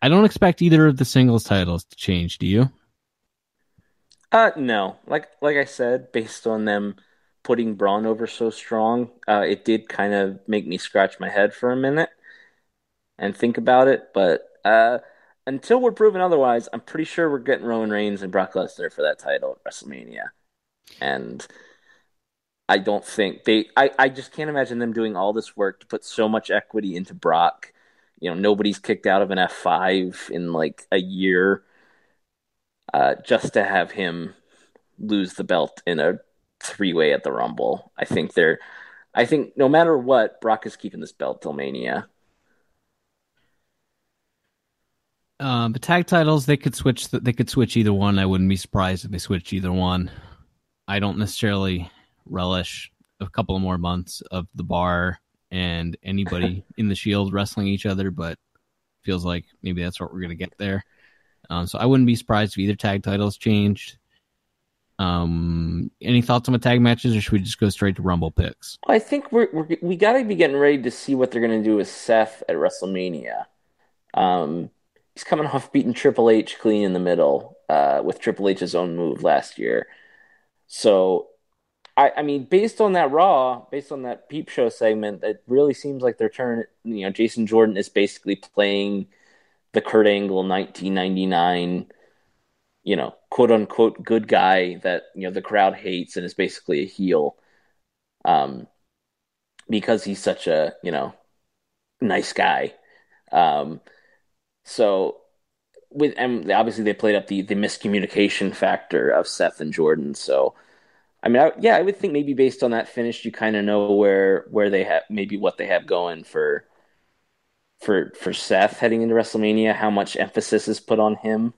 I don't expect either of the singles titles to change, do you? Uh, no. Like like I said, based on them putting Braun over so strong, uh, it did kind of make me scratch my head for a minute and think about it. But uh, until we're proven otherwise, I'm pretty sure we're getting Roman Reigns and Brock Lesnar for that title at WrestleMania. And I don't think they. I, I just can't imagine them doing all this work to put so much equity into Brock. You know, nobody's kicked out of an F5 in like a year uh, just to have him lose the belt in a three way at the Rumble. I think they're, I think no matter what, Brock is keeping this belt till Mania. Um, the tag titles they could switch. They could switch either one. I wouldn't be surprised if they switched either one. I don't necessarily relish a couple of more months of the bar and anybody [laughs] in the Shield wrestling each other, but feels like maybe that's what we're gonna get there. Um, so I wouldn't be surprised if either tag titles changed. Um, any thoughts on the tag matches, or should we just go straight to Rumble picks? I think we're, we're we got to be getting ready to see what they're going to do with Seth at WrestleMania. Um, he's coming [laughs] off beating Triple H clean in the middle uh, with Triple H's own move last year. So, I, I mean, based on that Raw, based on that Peep Show segment, it really seems like they're turning. You know, Jason Jordan is basically playing the Kurt Angle 1999 you know, quote unquote good guy that you know the crowd hates and is basically a heel, um, because he's such a you know nice guy. Um, so with and obviously they played up the the miscommunication factor of Seth and Jordan. So I mean, I, yeah, I would think maybe based on that finish, you kind of know where where they have maybe what they have going for for for Seth heading into WrestleMania, how much emphasis is put on him.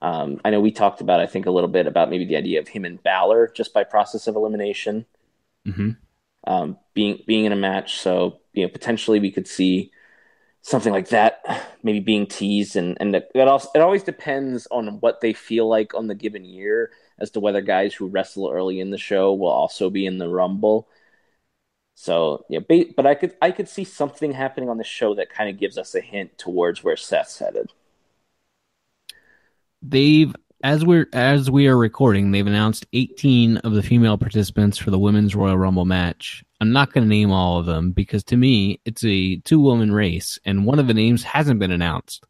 Um, I know we talked about, I think, a little bit about maybe the idea of him and Balor just by process of elimination Mm-hmm. um, being being in a match. So you know, potentially we could see something like that maybe being teased, and and it also it always depends on what they feel like on the given year as to whether guys who wrestle early in the show will also be in the Rumble. So yeah, but I could I could see something happening on the show that kind of gives us a hint towards where Seth's headed. they've as we're as we are recording, they've announced 18 of the female participants for the women's Royal Rumble match. I'm not going to name all of them because to me, it's a two woman race, and one of the names hasn't been announced.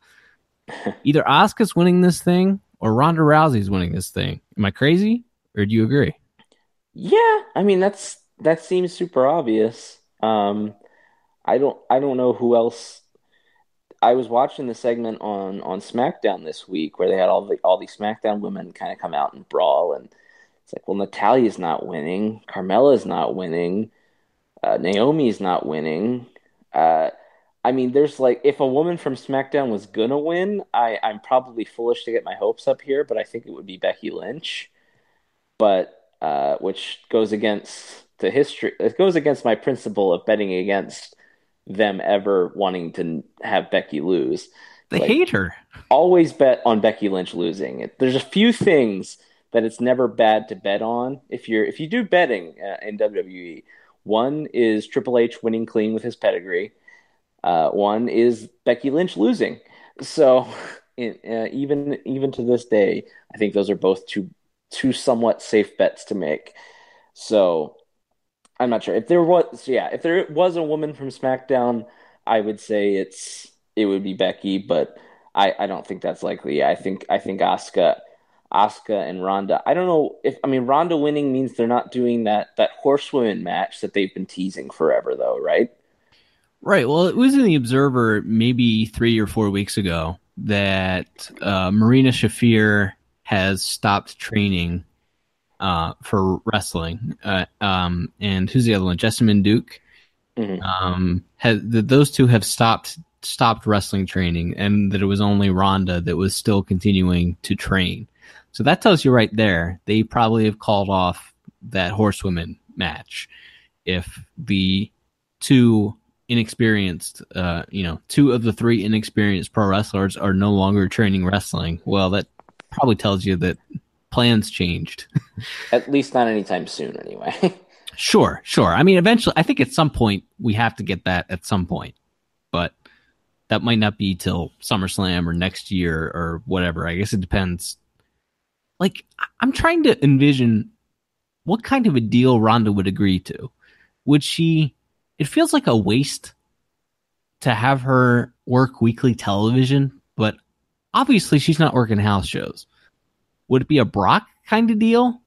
[laughs] Either Asuka's winning this thing or Ronda Rousey's winning this thing. Am I crazy, or do you agree? Yeah, I mean that's that seems super obvious. Um, I don't I don't know who else. I was watching the segment on on SmackDown this week where they had all the all these SmackDown women kind of come out and brawl, and it's like, well, Natalya's not winning, Carmella's not winning, uh, Naomi's not winning. Uh, I mean, there's like if a woman from SmackDown was gonna win, I I'm probably foolish to get my hopes up here, but I think it would be Becky Lynch but uh, which goes against the history. It goes against my principle of betting against them ever wanting to have Becky lose. They Like, hate her. always bet on Becky Lynch losing. There's a few things that it's never bad to bet on if you're if you do betting uh, in WWE. One is Triple H winning clean with his pedigree. Uh, one is Becky Lynch losing. So [laughs] uh, even even to this day, I think those are both two two somewhat safe bets to make. So I'm not sure if there was yeah if there was a woman from SmackDown, I would say it's it would be Becky, but I, I don't think that's likely. I think I think Asuka, Asuka and Ronda. I don't know if I mean Ronda winning means they're not doing that that horsewomen match that they've been teasing forever, though, right? Right. Well, it was in the Observer maybe three or four weeks ago that uh, Marina Shafir has stopped training uh, for wrestling. Uh, um, and who's the other one? Jessamyn Duke. Mhm. Um, has, those two have stopped stopped wrestling training, and that it was only Ronda that was still continuing to train. So that tells you right there they probably have called off that horsewomen match if the two inexperienced, uh, you know, two of the three inexperienced pro wrestlers are no longer training wrestling. Well, that probably tells you that plans changed. [laughs] At least not anytime soon, anyway. [laughs] sure, sure. I mean, eventually, I think at some point we have to get that at some point, but that might not be till SummerSlam or next year or whatever. I guess it depends. Like, I'm trying to envision what kind of a deal Ronda would agree to. Would she? It feels like a waste to have her work weekly television, but obviously she's not working house shows. Would it be a Brock kind of deal,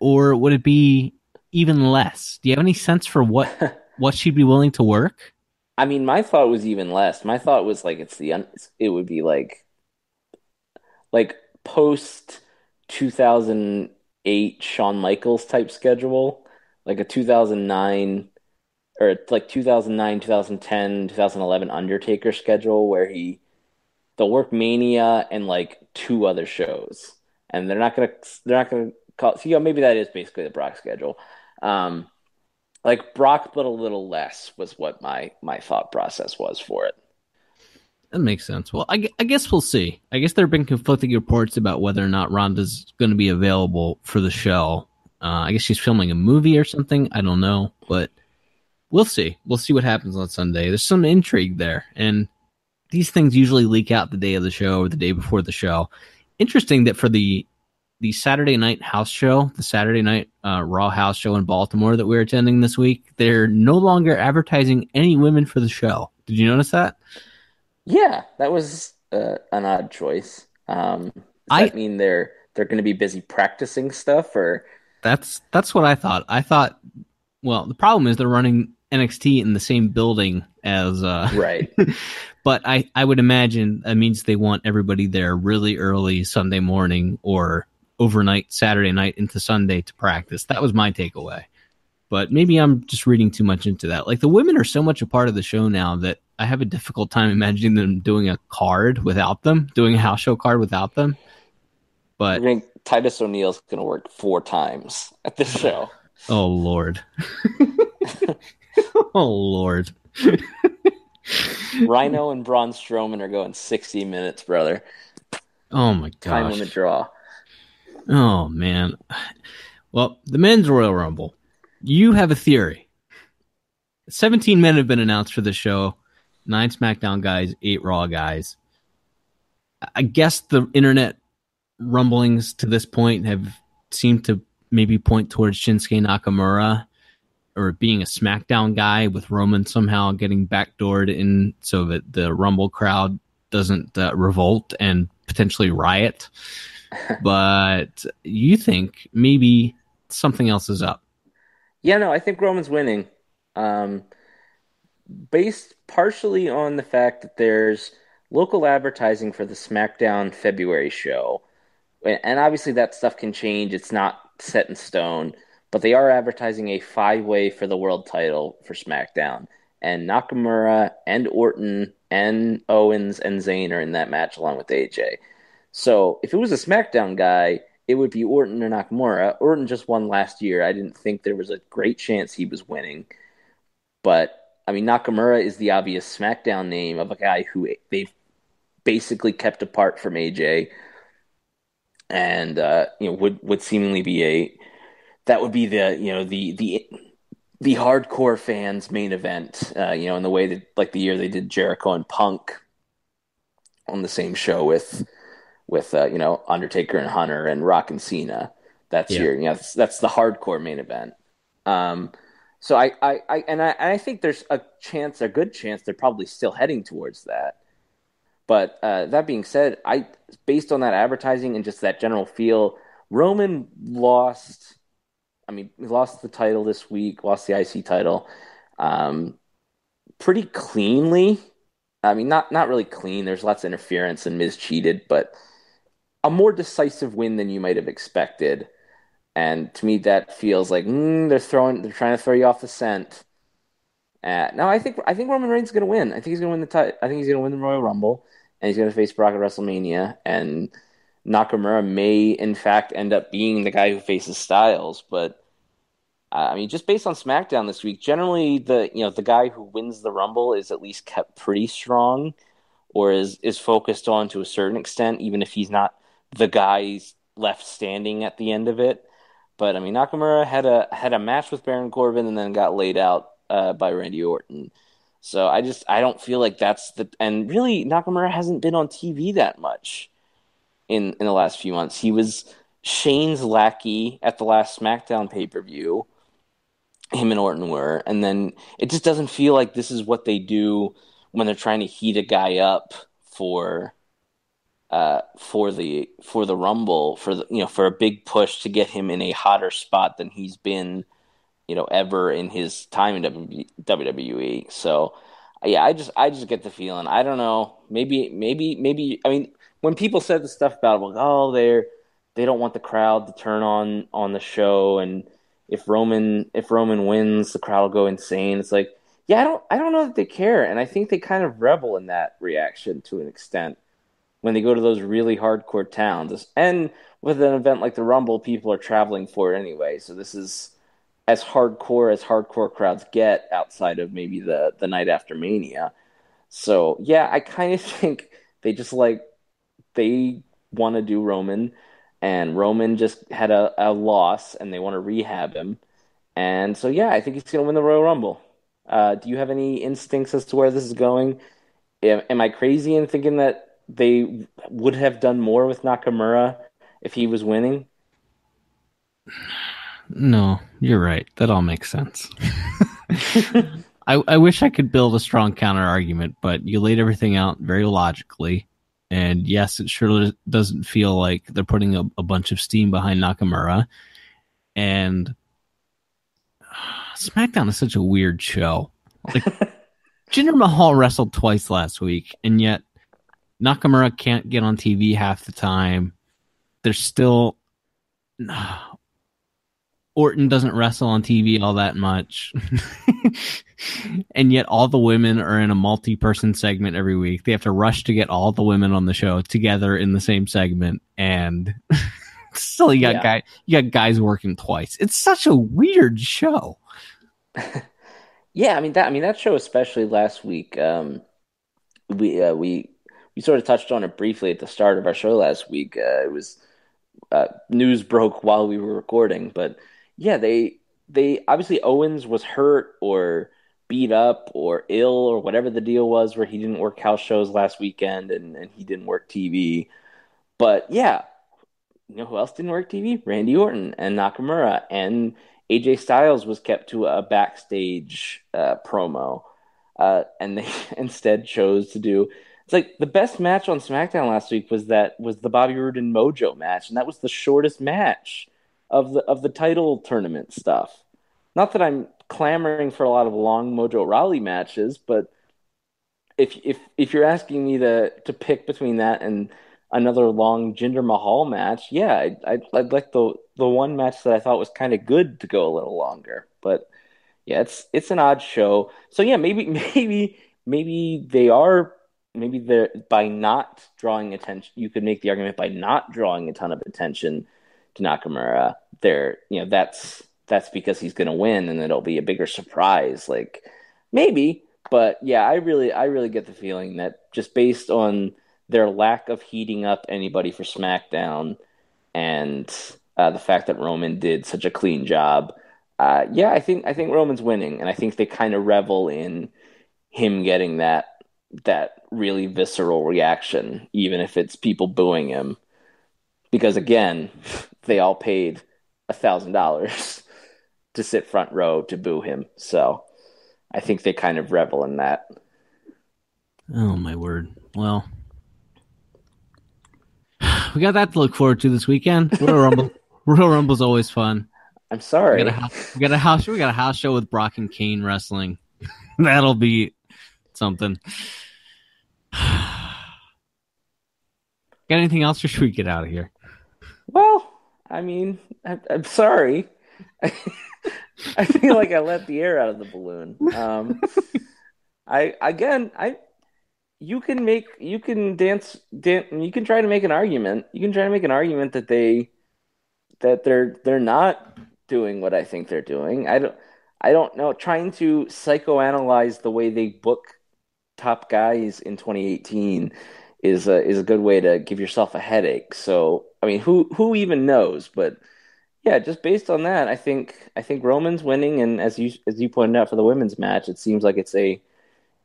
or would it be even less? Do you have any sense for what [laughs] what she'd be willing to work? I mean, my thought was even less. My thought was like it's the un- it would be like like post 2008 Shawn Michaels type schedule, like a 2009 or like 2009, 2010, 2011 Undertaker schedule where he they'll work Mania and like two other shows, and they're not gonna they're not gonna call. So, you know, maybe that is basically the Brock schedule. Um, like Brock, but a little less was what my my thought process was for it. That makes sense. Well, I, I guess we'll see. I guess there have been conflicting reports about whether or not Ronda's going to be available for the show. Uh, I guess she's filming a movie or something. I don't know, but we'll see. We'll see what happens on Sunday. There's some intrigue there, and these things usually leak out the day of the show or the day before the show. Interesting that for the the Saturday night house show, the Saturday night uh, Raw house show in Baltimore that we're attending this week, they're no longer advertising any women for the show. Did you notice that? Yeah, that was uh, an odd choice. Um, does I- that mean they're they're going to be busy practicing stuff, or That's that's what I thought. I thought. Well, the problem is they're running NXT in the same building as. Uh, right? [laughs] but I I would imagine that means they want everybody there really early Sunday morning or overnight Saturday night into Sunday to practice. That was my takeaway. But maybe I'm just reading too much into that. Like the women are so much a part of the show now that I have a difficult time imagining them doing a card without them, doing a house show card without them. I But think Titus O'Neil's going to work four times at this [sighs] show. oh lord, [laughs] [laughs] oh lord. [laughs] Rhyno and Braun Strowman are going 60 minutes, brother. Oh my gosh. Time limit draw. Oh man. Well, the men's Royal Rumble. You have a theory. 17 men have been announced for the show. Nine SmackDown guys, eight Raw guys. I guess the internet rumblings to this point have seemed to maybe point towards Shinsuke Nakamura or being a SmackDown guy with Roman somehow getting backdoored in so that the Rumble crowd doesn't uh, revolt and potentially riot. [laughs] but you think maybe something else is up. Yeah, no, I think Roman's winning. Um, based partially on the fact that there's local advertising for the SmackDown February show. And obviously that stuff can change. It's not set in stone, but they are advertising a five way for the world title for SmackDown. And Nakamura and Orton and Owens and Zayn are in that match along with AJ. So if it was a SmackDown guy, it would be Orton or Nakamura. Orton just won last year. I didn't think there was a great chance he was winning. But I mean, Nakamura is the obvious SmackDown name of a guy who they've basically kept apart from AJ, and uh, you know would would seemingly be a that would be the you know the the the hardcore fans main event. Uh, you know, in the way that like the year they did Jericho and Punk on the same show with with uh, you know Undertaker and Hunter and Rock and Cena. That's Yeah. your you know that's, that's the hardcore main event. Um, so I, I, I and I, and I think there's a chance, a good chance, they're probably still heading towards that. But uh, that being said, I based on that advertising and just that general feel, Roman lost. I mean, he lost the title this week, lost the IC title, um, pretty cleanly. I mean, not not really clean. There's lots of interference and Miz cheated, but a more decisive win than you might have expected. And to me, that feels like mm, they're throwing, they're trying to throw you off the scent. Uh, no, I think I think Roman Reigns is going to win. I think he's going to win the ti- I think he's going to win the Royal Rumble, and he's going to face Brock at WrestleMania. And Nakamura may, in fact, end up being the guy who faces Styles. But uh, I mean, just based on SmackDown this week, generally the you know the guy who wins the Rumble is at least kept pretty strong, or is is focused on to a certain extent, even if he's not the guy left standing at the end of it. But I mean, Nakamura had a had a match with Baron Corbin and then got laid out uh, by Randy Orton. So I just I don't feel like that's the and really Nakamura hasn't been on TV that much in in the last few months. He was Shane's lackey at the last SmackDown pay per view. Him and Orton were, and then it just doesn't feel like this is what they do when they're trying to heat a guy up for uh, for the for the Rumble for the you know for a big push to get him in a hotter spot than he's been you know ever in his time in WWE. So yeah, I just I just get the feeling I don't know maybe maybe maybe I mean when people said the stuff about like, oh, they're they don't want the crowd to turn on on the show, and if Roman if Roman wins, the crowd will go insane. It's like, yeah, I don't I don't know that they care, and I think they kind of revel in that reaction to an extent when they go to those really hardcore towns. And with an event like the Rumble, people are traveling for it anyway. So this is as hardcore as hardcore crowds get outside of maybe the the night after Mania. So yeah, I kind of [laughs] think they just like they want to do Roman, and Roman just had a, a loss, and they want to rehab him. And so yeah, I think he's going to win the Royal Rumble. Uh, do you have any instincts as to where this is going? Am, am I crazy in thinking that they would have done more with Nakamura if he was winning? No, you're right. That all makes sense. [laughs] I, I wish I could build a strong counter argument, but you laid everything out very logically. And yes, it sure doesn't feel like they're putting a, a bunch of steam behind Nakamura. And [sighs] SmackDown is such a weird show. Like [laughs] Jinder Mahal wrestled twice last week, and yet Nakamura can't get on TV half the time. There's still [sighs] Orton doesn't wrestle on TV all that much. [laughs] and yet all the women are in a multi-person segment every week. They have to rush to get all the women on the show together in the same segment and [laughs] still you got Yeah. guy you got guys working twice. It's such a weird show. [laughs] Yeah, I mean that. I mean that show, especially last week. Um, we uh, we we sort of touched on it briefly at the start of our show last week. Uh, it was uh, news broke while we were recording, but yeah, they they obviously Owens was hurt or beat up or ill or whatever the deal was, where he didn't work house shows last weekend and and he didn't work TV. But yeah, you know who else didn't work TV? Randy Orton and Nakamura and AJ Styles was kept to a backstage uh, promo, uh, and they [laughs] instead chose to do. It's like the best match on SmackDown last week was that was the Bobby Roode and Mojo match, and that was the shortest match of the of the title tournament stuff. Not that I'm clamoring for a lot of long Mojo Rawley matches, but if if if you're asking me to to pick between that and another long Jinder Mahal match, yeah, I'd, I'd, I'd like the the one match that I thought was kind of good to go a little longer. But yeah, it's it's an odd show. So yeah, maybe [laughs] maybe maybe they are maybe they're by not drawing attention. You could make the argument by not drawing a ton of attention to Nakamura. They're you know that's that's because he's going to win and it'll be a bigger surprise. Like maybe, but yeah, I really I really get the feeling that just based on their lack of heating up anybody for SmackDown and uh, the fact that Roman did such a clean job. Uh, yeah, I think I think Roman's winning, and I think they kind of revel in him getting that that really visceral reaction, even if it's people booing him, because again, they all paid a thousand dollars to sit front row to boo him. So I think they kind of revel in that. Oh my word. Well, [sighs] we got that to look forward to this weekend. Royal Rumble. [laughs] Royal Rumble's always fun. I'm We sorry. got a house, we got a house. We got a house show with Brock and Kane wrestling. [laughs] That'll be something. [sighs] Got anything else, or should we get out of here? Well, I mean, I, I'm sorry. [laughs] I feel like I let the air out of the balloon. Um, I again, I you can make you can dance, dance you can try to make an argument. You can try to make an argument that they that they're they're not doing what I think they're doing. I don't I don't know. Trying to psychoanalyze the way they book top guys in 2018 is a is a good way to give yourself a headache. So I mean, who who even knows? But yeah, just based on that, I think I think Roman's winning, and as you as you pointed out for the women's match, it seems like it's a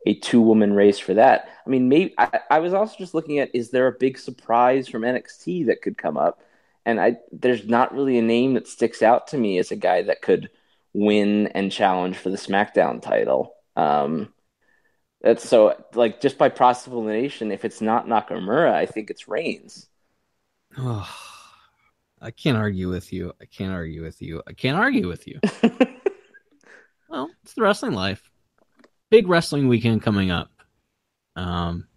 a two woman race for that. I mean, maybe I, I was also just looking at is there a big surprise from NXT that could come up, and I there's not really a name that sticks out to me as a guy that could win and challenge for the SmackDown title. Um, that's so like just by process of elimination, if it's not Nakamura, I think it's Reigns. Oh, I can't argue with you. I can't argue with you. I can't argue with you. [laughs] well, it's the wrestling life. Big wrestling weekend coming up. Um,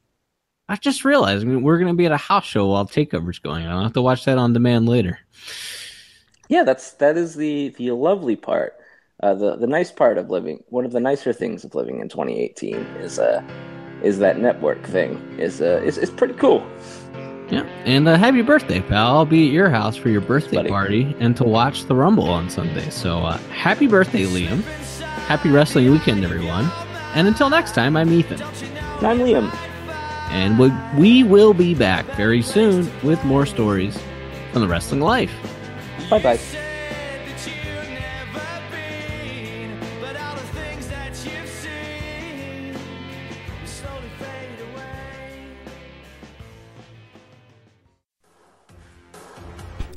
I just realized I mean, we're going to be at a house show while Takeover's going on. I'll have to watch that on demand later. Yeah, that's that is the the lovely part. Uh, the the nice part of living. One of the nicer things of living in 2018 is uh is that network thing is uh is, is pretty cool. Yeah, and uh, happy birthday, pal! I'll be at your house for your birthday Buddy. party and to watch the Rumble on Sunday. So uh, happy birthday, Liam! Happy wrestling weekend, everyone! And until next time, I'm Ethan, And I'm Liam. and we, we will be back very soon with more stories from the wrestling life. Bye bye.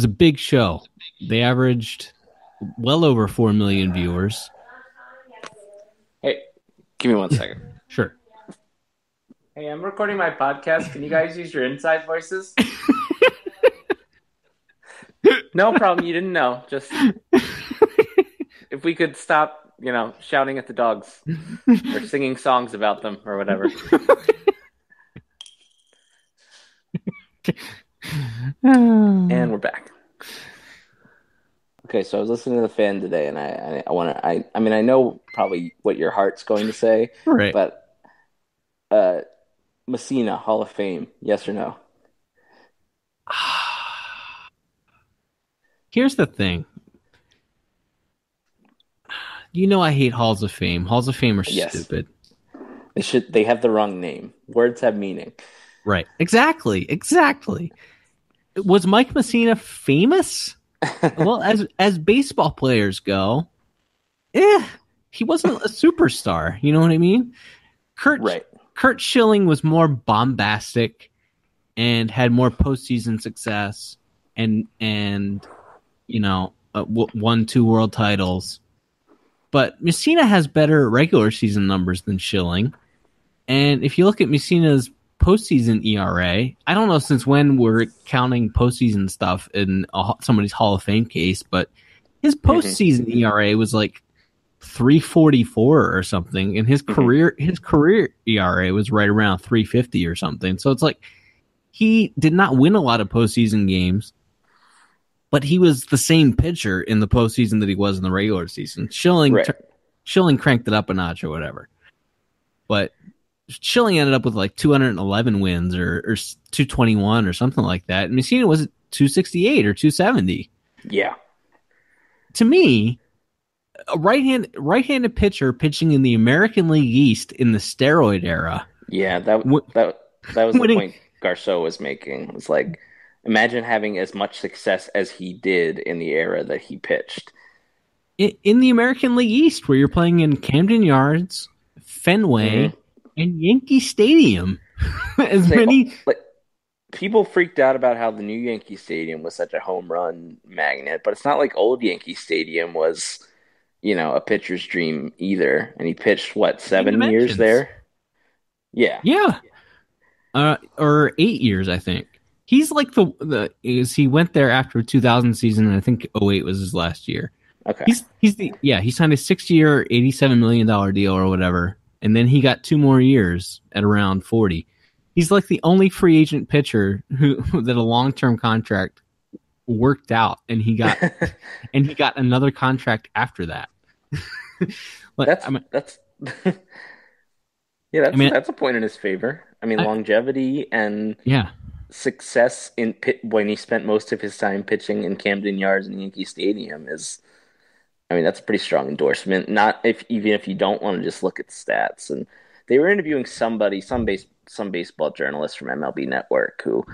Was a big show. They averaged well over 4 million viewers. Hey, give me one second. [laughs] Sure. Hey, I'm recording my podcast. Can you guys use your inside voices? [laughs] no problem. You didn't know. Just [laughs] if we could stop, you know, shouting at the dogs or singing songs about them or whatever. [sighs] And we're back. Okay, so I was listening to the fan today, and I, I, I want to, I, I mean, I know probably what your heart's going to say, Right. but, uh, Mussina Hall of Fame, yes or no? [sighs] Here's the thing. You know I hate Halls of Fame. Halls of Fame are Yes. stupid. They should, they have the wrong name. Words have meaning. Right. Exactly. Exactly. Was Mike Mussina famous? [laughs] well, as as baseball players go, eh, he wasn't a superstar. You know what I mean? Curt Right. Curt Schilling was more bombastic and had more postseason success and and you know uh, w- won two world titles. But Mussina has better regular season numbers than Schilling. And if you look at Mussina's postseason ERA, I don't know since when we're counting postseason stuff in a, somebody's Hall of Fame case, but his mm-hmm. postseason ERA was like 344 or something and his mm-hmm. career his career ERA was right around 350 or something. So it's like he did not win a lot of postseason games, but he was the same pitcher in the postseason that he was in the regular season. Schilling Right. tur- Schilling cranked it up a notch or whatever. But Schilling ended up with like 211 wins or, or 221 or something like that. And Mussina was at 268 or 270 Yeah. to me, a right hand right handed pitcher pitching in the American League East in the steroid era. Yeah. That, that, that was the winning- point Garceau was making. It was like, imagine having as much success as he did in the era that he pitched. In, in the American League East, where you're playing in Camden Yards, Fenway, Mhm. And Yankee Stadium. [laughs] as Say, many like people freaked out about how the new Yankee Stadium was such a home run magnet, but it's not like old Yankee Stadium was, you know, a pitcher's dream either. And he pitched what seven years there. Yeah. Yeah. Uh, or eight years, I think. He's like the the is he went there after 2000 season, and I think 08 was his last year. Okay. He's he's the yeah he signed a six year, 87 million dollar deal or whatever, and then he got two more years at around 40. He's like the only free agent pitcher who [laughs] that a long term contract worked out, and he got [laughs] and he got another contract after that. [laughs] Like, that's I mean, that's yeah. That's I mean- that's a point in his favor. I mean, I- longevity and yeah, success in pit when he spent most of his time pitching in Camden Yards and Yankee Stadium is. I mean, that's a pretty strong endorsement. Not if even if you don't want to just look at stats. And they were interviewing somebody, some base, some baseball journalist from MLB Network who,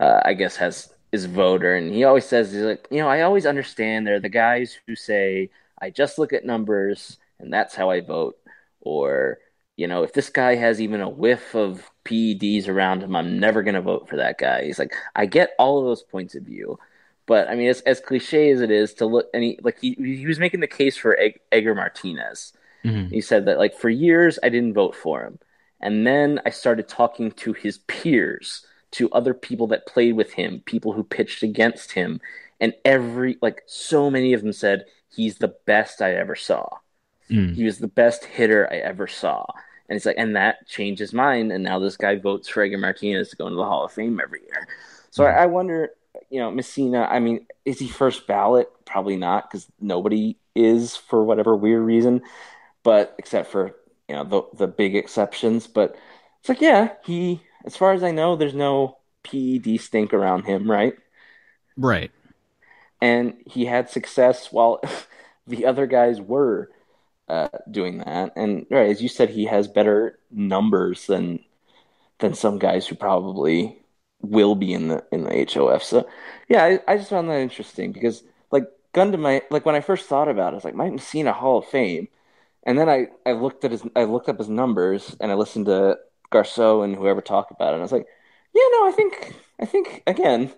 uh, I guess, has is voter, and he always says he's like, you know, I always understand there are the guys who say I just look at numbers and that's how I vote, or you know, if this guy has even a whiff of PEDs around him, I'm never going to vote for that guy. He's like, I get all of those points of view. But I mean, as, as cliche as it is to look, and he like he he was making the case for Edgar Martinez. Mhm. He said that like for years I didn't vote for him, and then I started talking to his peers, to other people that played with him, people who pitched against him, and every like so many of them said he's the best I ever saw. Mm. He was the best hitter I ever saw. And it's like, and that changed his mind. And now this guy votes for Edgar Martinez to go into the Hall of Fame every year. So I, I wonder, you know, Mussina, I mean, is he first ballot? Probably not, because nobody is for whatever weird reason. But except for, you know, the, the big exceptions. But it's like, yeah, he, as far as I know, there's no PED stink around him, right? right. and he had success while [laughs] the other guys were uh, doing that. And right, as you said, he has better numbers than than some guys who probably will be in the in the HOF. So yeah, I, I just found that interesting because like gun to my like when I first thought about it, I was like Mike Mussina Hall of Fame, and then I I looked at his I looked up his numbers and I listened to Garceau and whoever talk about it. And I was like, yeah, no, I think I think again.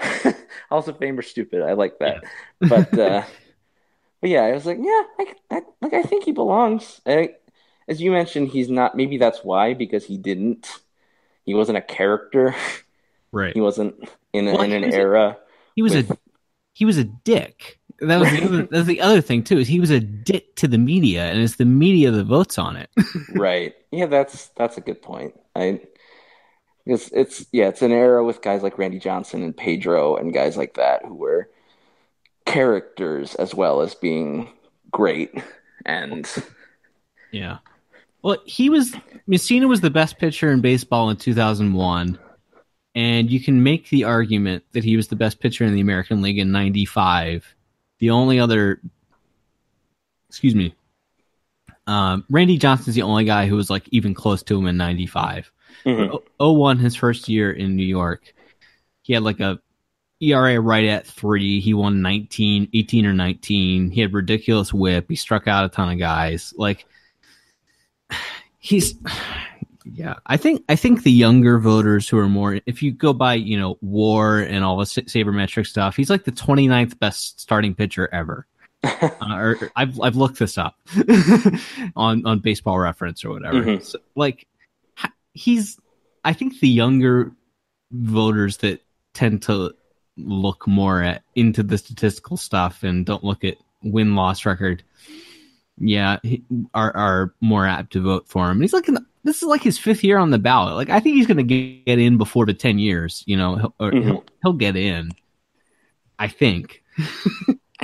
[laughs] Halls of Fame are stupid. I like that, but uh, [laughs] but yeah, I was like, yeah, I, I like I think he belongs. I, as you mentioned, he's not. Maybe that's why because he didn't. He wasn't a character. [laughs] Right. He wasn't in, Well, in he an was a- era. He was with- a he was a dick. That was the other, [laughs] that's the other thing too. Is he was a dick to the media, and it's the media that votes on it. [laughs] right. Yeah, that's that's a good point. I it's it's yeah, it's an era with guys like Randy Johnson and Pedro and guys like that who were characters as well as being great. And yeah. Well, he was Mussina was the best pitcher in baseball in 2001, and you can make the argument that he was the best pitcher in the American League in '95. The only other, excuse me, um, Randy Johnson's the only guy who was like even close to him in '95. Mhm. O- 01, his first year in New York, he had like a ERA right at three. He won 19, 18 or 19. He had ridiculous whip. He struck out a ton of guys. Like [sighs] he's, yeah, I think, I think the younger voters who are more, if you go by, you know, war and all the sa- sabermetric stuff, he's like the 29th best starting pitcher ever. [laughs] uh, or, I've I've looked this up [laughs] on on Baseball Reference or whatever. Mhm. So, like he's, I think the younger voters that tend to look more at into the statistical stuff and don't look at win loss record. Yeah, he- are are more apt to vote for him. He's like, in- this is like his fifth year on the ballot. Like I think he's going to get in before the ten years. You know, he'll, Mhm. he'll he'll get in. I think. [laughs]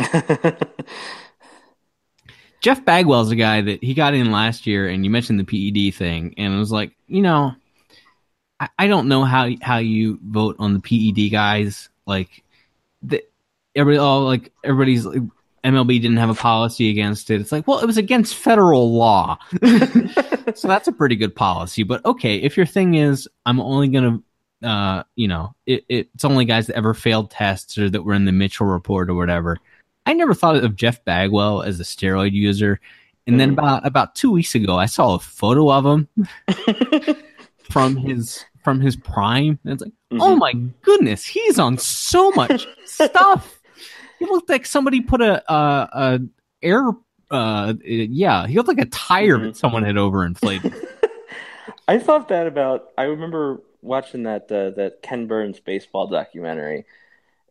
Jeff Bagwell's a guy that he got in last year, and you mentioned the PED thing, and it was like, you know, I, I don't know how how you vote on the PED guys. Like, the, everybody, oh, like everybody's like, MLB didn't have a policy against it. It's like, well, it was against federal law, [laughs] so that's a pretty good policy. But okay, if your thing is, I'm only gonna, uh, you know, it, it's only guys that ever failed tests or that were in the Mitchell report or whatever. I never thought of Jeff Bagwell as a steroid user. And then Mhm. about about two weeks ago, I saw a photo of him [laughs] from his from his prime. And it's like, oh Mhm. my goodness, he's on so much [laughs] stuff. He looked like somebody put a a, a air. Uh, yeah, he looked like a tire that someone had overinflated. [laughs] I thought that about. I remember watching that uh, that Ken Burns baseball documentary.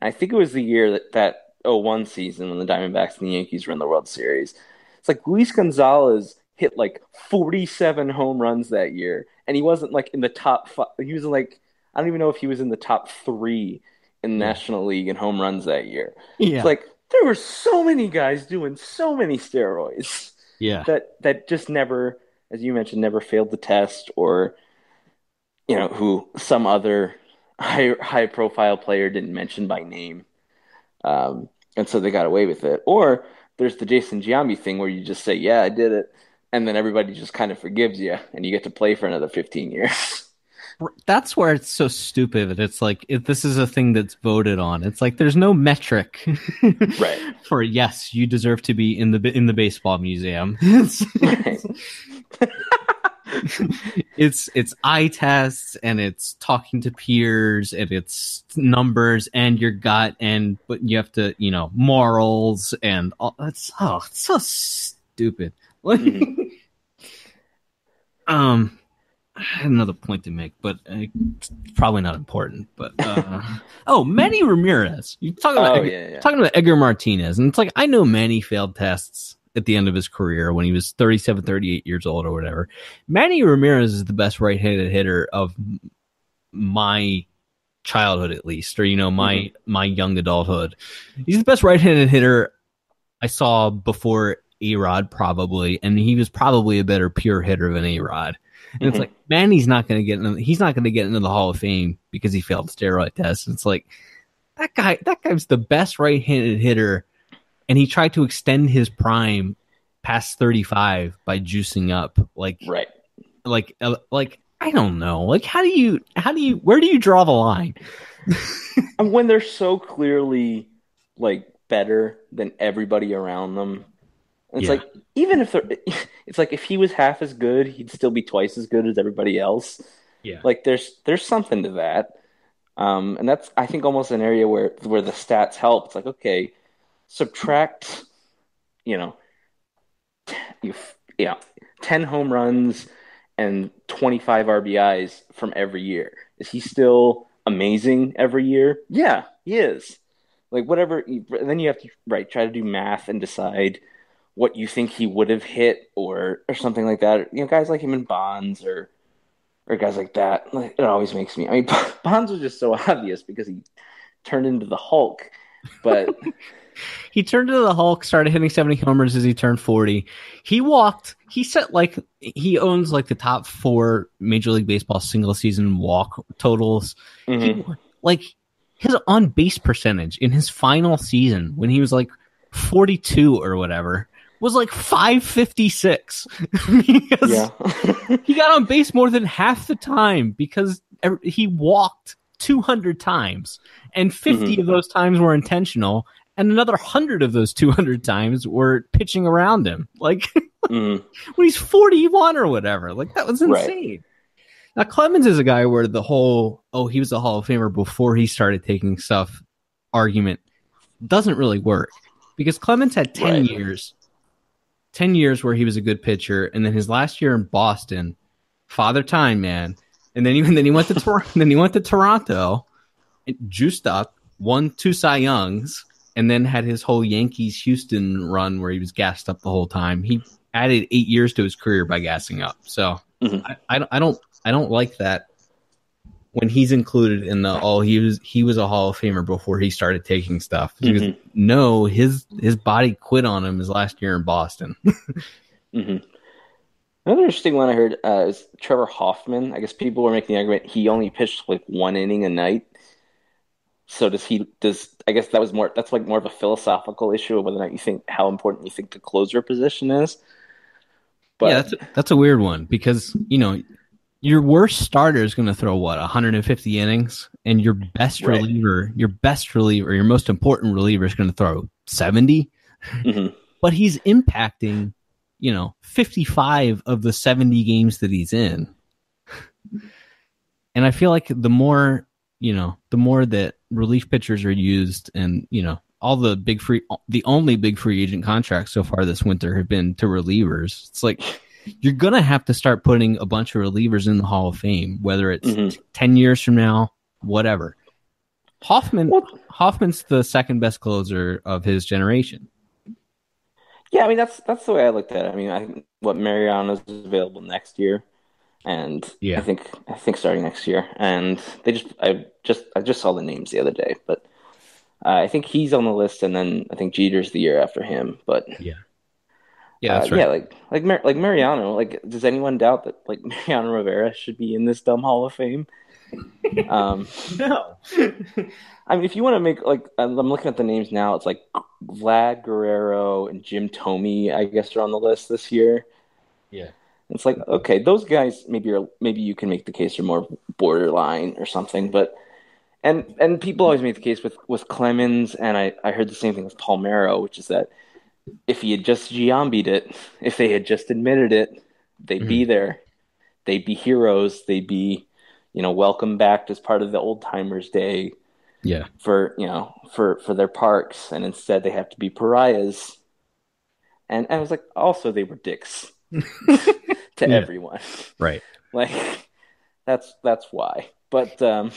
I think it was the year that that 01 season when the Diamondbacks and the Yankees were in the World Series. It's like Luis Gonzalez hit like 47 home runs that year, and he wasn't like in the top five. He was like I don't even know if he was in the top three in the National League in home runs that year. Yeah. It's like there were so many guys doing so many steroids yeah. that that just never, as you mentioned, never failed the test, or you know, who some other high high profile player didn't mention by name, um, and so they got away with it. Or there's the Jason Giambi thing where you just say, "Yeah, I did it," and then everybody just kind of forgives you, and you get to play for another 15 years. [laughs] That's where it's so stupid. that It's like if this is a thing that's voted on. It's like there's no metric, Right. [laughs] For yes, you deserve to be in the in the baseball museum. [laughs] It's, it's it's eye tests and it's talking to peers and it's numbers and your gut and but you have to you know morals and all that's oh it's so stupid. [laughs] Mhm. um, I had another point to make, but uh, it's probably not important. But uh, [laughs] oh, Manny Ramirez. You talking about Oh, Edgar, yeah, yeah. talking about Edgar Martinez, and it's like I know Manny failed tests at the end of his career when he was 37, 38 years old or whatever. Manny Ramirez is the best right-handed hitter of my childhood, at least, or you know my my young adulthood. He's the best right-handed hitter I saw before A Rod, probably, and he was probably a better pure hitter than A And it's Mhm. like, Manny's not going to get into, he's not going to get into the Hall of Fame because he failed steroid tests. It's like that guy, that guy's the best right-handed hitter, and he tried to extend his prime past 35 by juicing up. Like, Right. like, uh, like I don't know. Like, how do you, how do you, where do you draw the line? [laughs] And when they're so clearly like better than everybody around them. It's Yeah. like even if they're [laughs] it's like if he was half as good, he'd still be twice as good as everybody else. Yeah. Like there's there's something to that. Um, and that's I think almost an area where where the stats help. It's like okay, subtract, you know, you know, ten home runs and twenty five RBIs from every year. Is he still amazing every year? Yeah, he is. Like whatever. Then you have to right try to do math and decide what you think he would have hit or or something like that. You know, guys like him in Bonds or or guys like that. Like, it always makes me. I mean, [laughs] Bonds was just so obvious because he turned into the Hulk. But [laughs] He turned into the Hulk, started hitting 70 homers as he turned 40. He walked, he set like, he owns like the top four Major League Baseball single season walk totals. mhm. He, like, his on base percentage in his final season when he was like 42 or whatever was like 556. [laughs] yeah, [laughs] he got on base more than half the time because he walked 200 times and 50 Mhm. of those times were intentional and another 100 of those 200 times were pitching around him like [laughs] Mhm. when he's 41 or whatever like that was Right. insane now clemens is a guy where the whole oh he was a hall of famer before he started taking stuff argument doesn't really work because clemens had 10 Right. years 10 years where he was a good pitcher and then his last year in boston father time man. And then he, [laughs] and then he went to Tor- then he went to toronto and juiced up won two cy youngs and then had his whole yankees houston run where he was gassed up the whole time. He added eight years to his career by gassing up. So Mhm. I, I, don't- I don't i don't like that when he's included in the oh he was he was a hall of famer before he started taking stuff Because, Mhm. no his his body quit on him his last year in boston [laughs] hmm Another interesting one I heard uh, is Trevor Hoffman. I guess people were making the argument he only pitched like one inning a night. So does he? Does I guess that was more? That's like more of a philosophical issue of whether or not you think how important you think the closer position is. But yeah, that's a, that's a weird one because you know your worst starter is going to throw what 150 innings, and your best Right. reliever, your best reliever, your most important reliever is going to throw 70. Mhm. But he's impacting, you know, 55 of the 70 games that he's in, and I feel like the more you know, the more that relief pitchers are used, and you know. All the big free, the only big free agent contracts so far this winter have been to relievers. It's like you're gonna have to start putting a bunch of relievers in the Hall of Fame, whether it's Mhm. ten years from now, whatever. Hoffman Hoffman's the second best closer of his generation. Yeah, I mean that's that's the way I looked at it. I mean, I think what Mariano's is available next year, and Yeah. I think I think starting next year, and they just I just I just saw the names the other day, but uh, I think he's on the list, and then I think Jeter's the year after him. But Yeah, that's uh, right. yeah, like like Mar- like Mariano. Like, does anyone doubt that like [laughs] Mariano Rivera should be in this dumb Hall of Fame? Um, [laughs] No. [laughs] I mean, if you want to make like, I'm I'm looking at the names now. It's like Vlad Guerrero and Jim Thome. I guess are on the list this year. Yeah. It's like okay, those guys maybe are maybe you can make the case are more borderline or something, but and and people always make the case with with Clemens, and I I heard the same thing with Palmeiro, which is that if he had just Giambi'd it, [laughs] if they had just admitted it, they'd be mm-hmm. there, they'd be heroes, they'd be you know welcome back as part of the old timers day Yeah. for you know for for their parks, and instead they have to be pariahs. And I was like, also they were dicks [laughs] [laughs] to Yeah. everyone. Right. Like that's that's why. But um,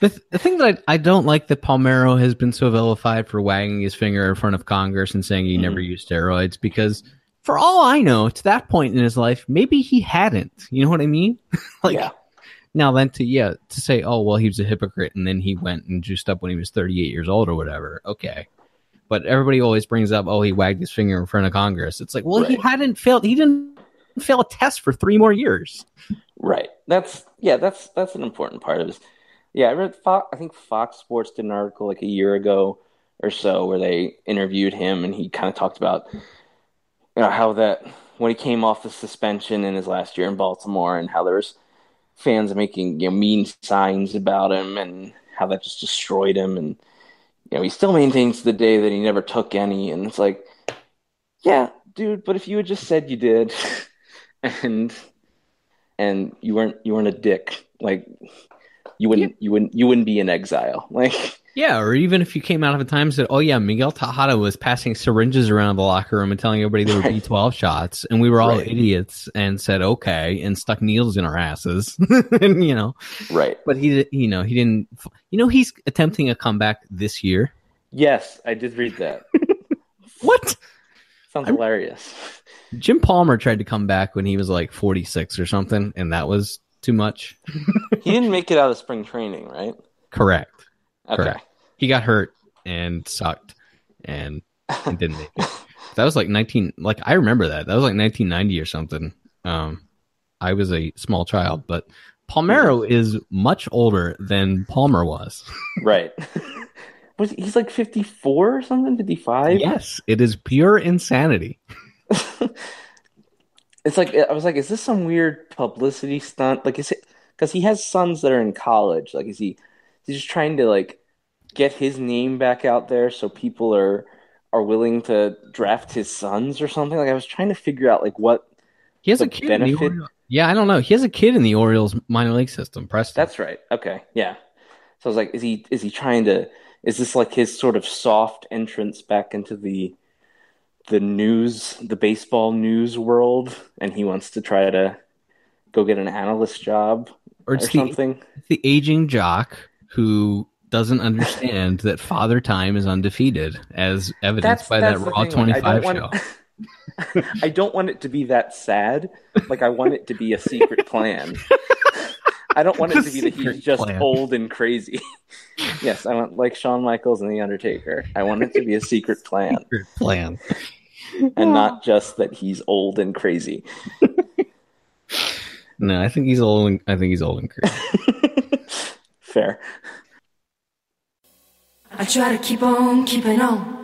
The, th- the thing that I, I don't like that Palmeiro has been so vilified for wagging his finger in front of Congress and saying he Mm-hmm. never used steroids because, for all I know, to that point in his life, maybe he hadn't. You know what I mean? [laughs] like yeah, now then to yeah to say oh well he was a hypocrite and then he went and juiced up when he was 38 years old or whatever. Okay. But everybody always brings up, oh, he wagged his finger in front of Congress. It's like, well, he hadn't failed. He didn't fail a test for three more years. Right. That's yeah, that's that's an important part of this. Yeah, I read Fox. I think Fox Sports did an article like a year ago or so where they interviewed him, and he kind of talked about you know how that when he came off the suspension in his last year in Baltimore, and how there was fans making you know mean signs about him, and how that just destroyed him, and you know he still maintains the day that he never took any, and it's like, yeah, dude, but if you had just said you did, [laughs] and and you weren't you weren't a dick, like you wouldn't you wouldn't you wouldn't be in exile, [laughs] like. Yeah, or even if you came out of a time said, "Oh yeah, Miguel Tejada was passing syringes around the locker room and telling everybody there were Right. B12 shots," and we were all Right. idiots and said, "Okay," and stuck needles in our asses, [laughs] and you know, Right. but he, you know, he didn't. You know, he's attempting a comeback this year. Yes, I did read that. [laughs] What? Sounds I'm- hilarious. Jim Palmer tried to come back when he was like 46 or something, and that was too much. He didn't make it out of spring training, right? Correct. Okay. Correct. He got hurt and sucked and, and didn't make it. [laughs] That was like 19 like I remember that. That was like 1990 or something. Um I was a small child, but Palmeiro is much older than Palmer was. Right. [laughs] Was he's like 54 or something? 55? yes, it is pure insanity. [laughs] It's like I was like, is this some weird publicity stunt? Like, is it because he has sons that are in college? Like, is he? Is he just trying to like get his name back out there so people are are willing to draft his sons or something? Like, I was trying to figure out like what. He has a kid in the benefit- Yeah, I don't know. He has a kid in the Orioles minor league system, Preston. That's right. Okay, yeah. So I was like, is he is he trying to? Is this like his sort of soft entrance back into the the news, the baseball news world, and he wants to try to go get an analyst job or or it's the, something? the aging jock who doesn't understand that father time is undefeated as evidenced by that the raw thing, 25 I show. want, [laughs] I don't want it to be that sad. Like I want it to be a secret [laughs] plan. I don't want it to be that Secret he's just plan. old and crazy. [laughs] yes, I want like Shawn Michaels and The Undertaker. I want it to be a secret plan. plan. and not just that he's old and crazy. [laughs] No, I think he's old. And, I think he's old and crazy. [laughs] Fair. I try to keep on keeping on.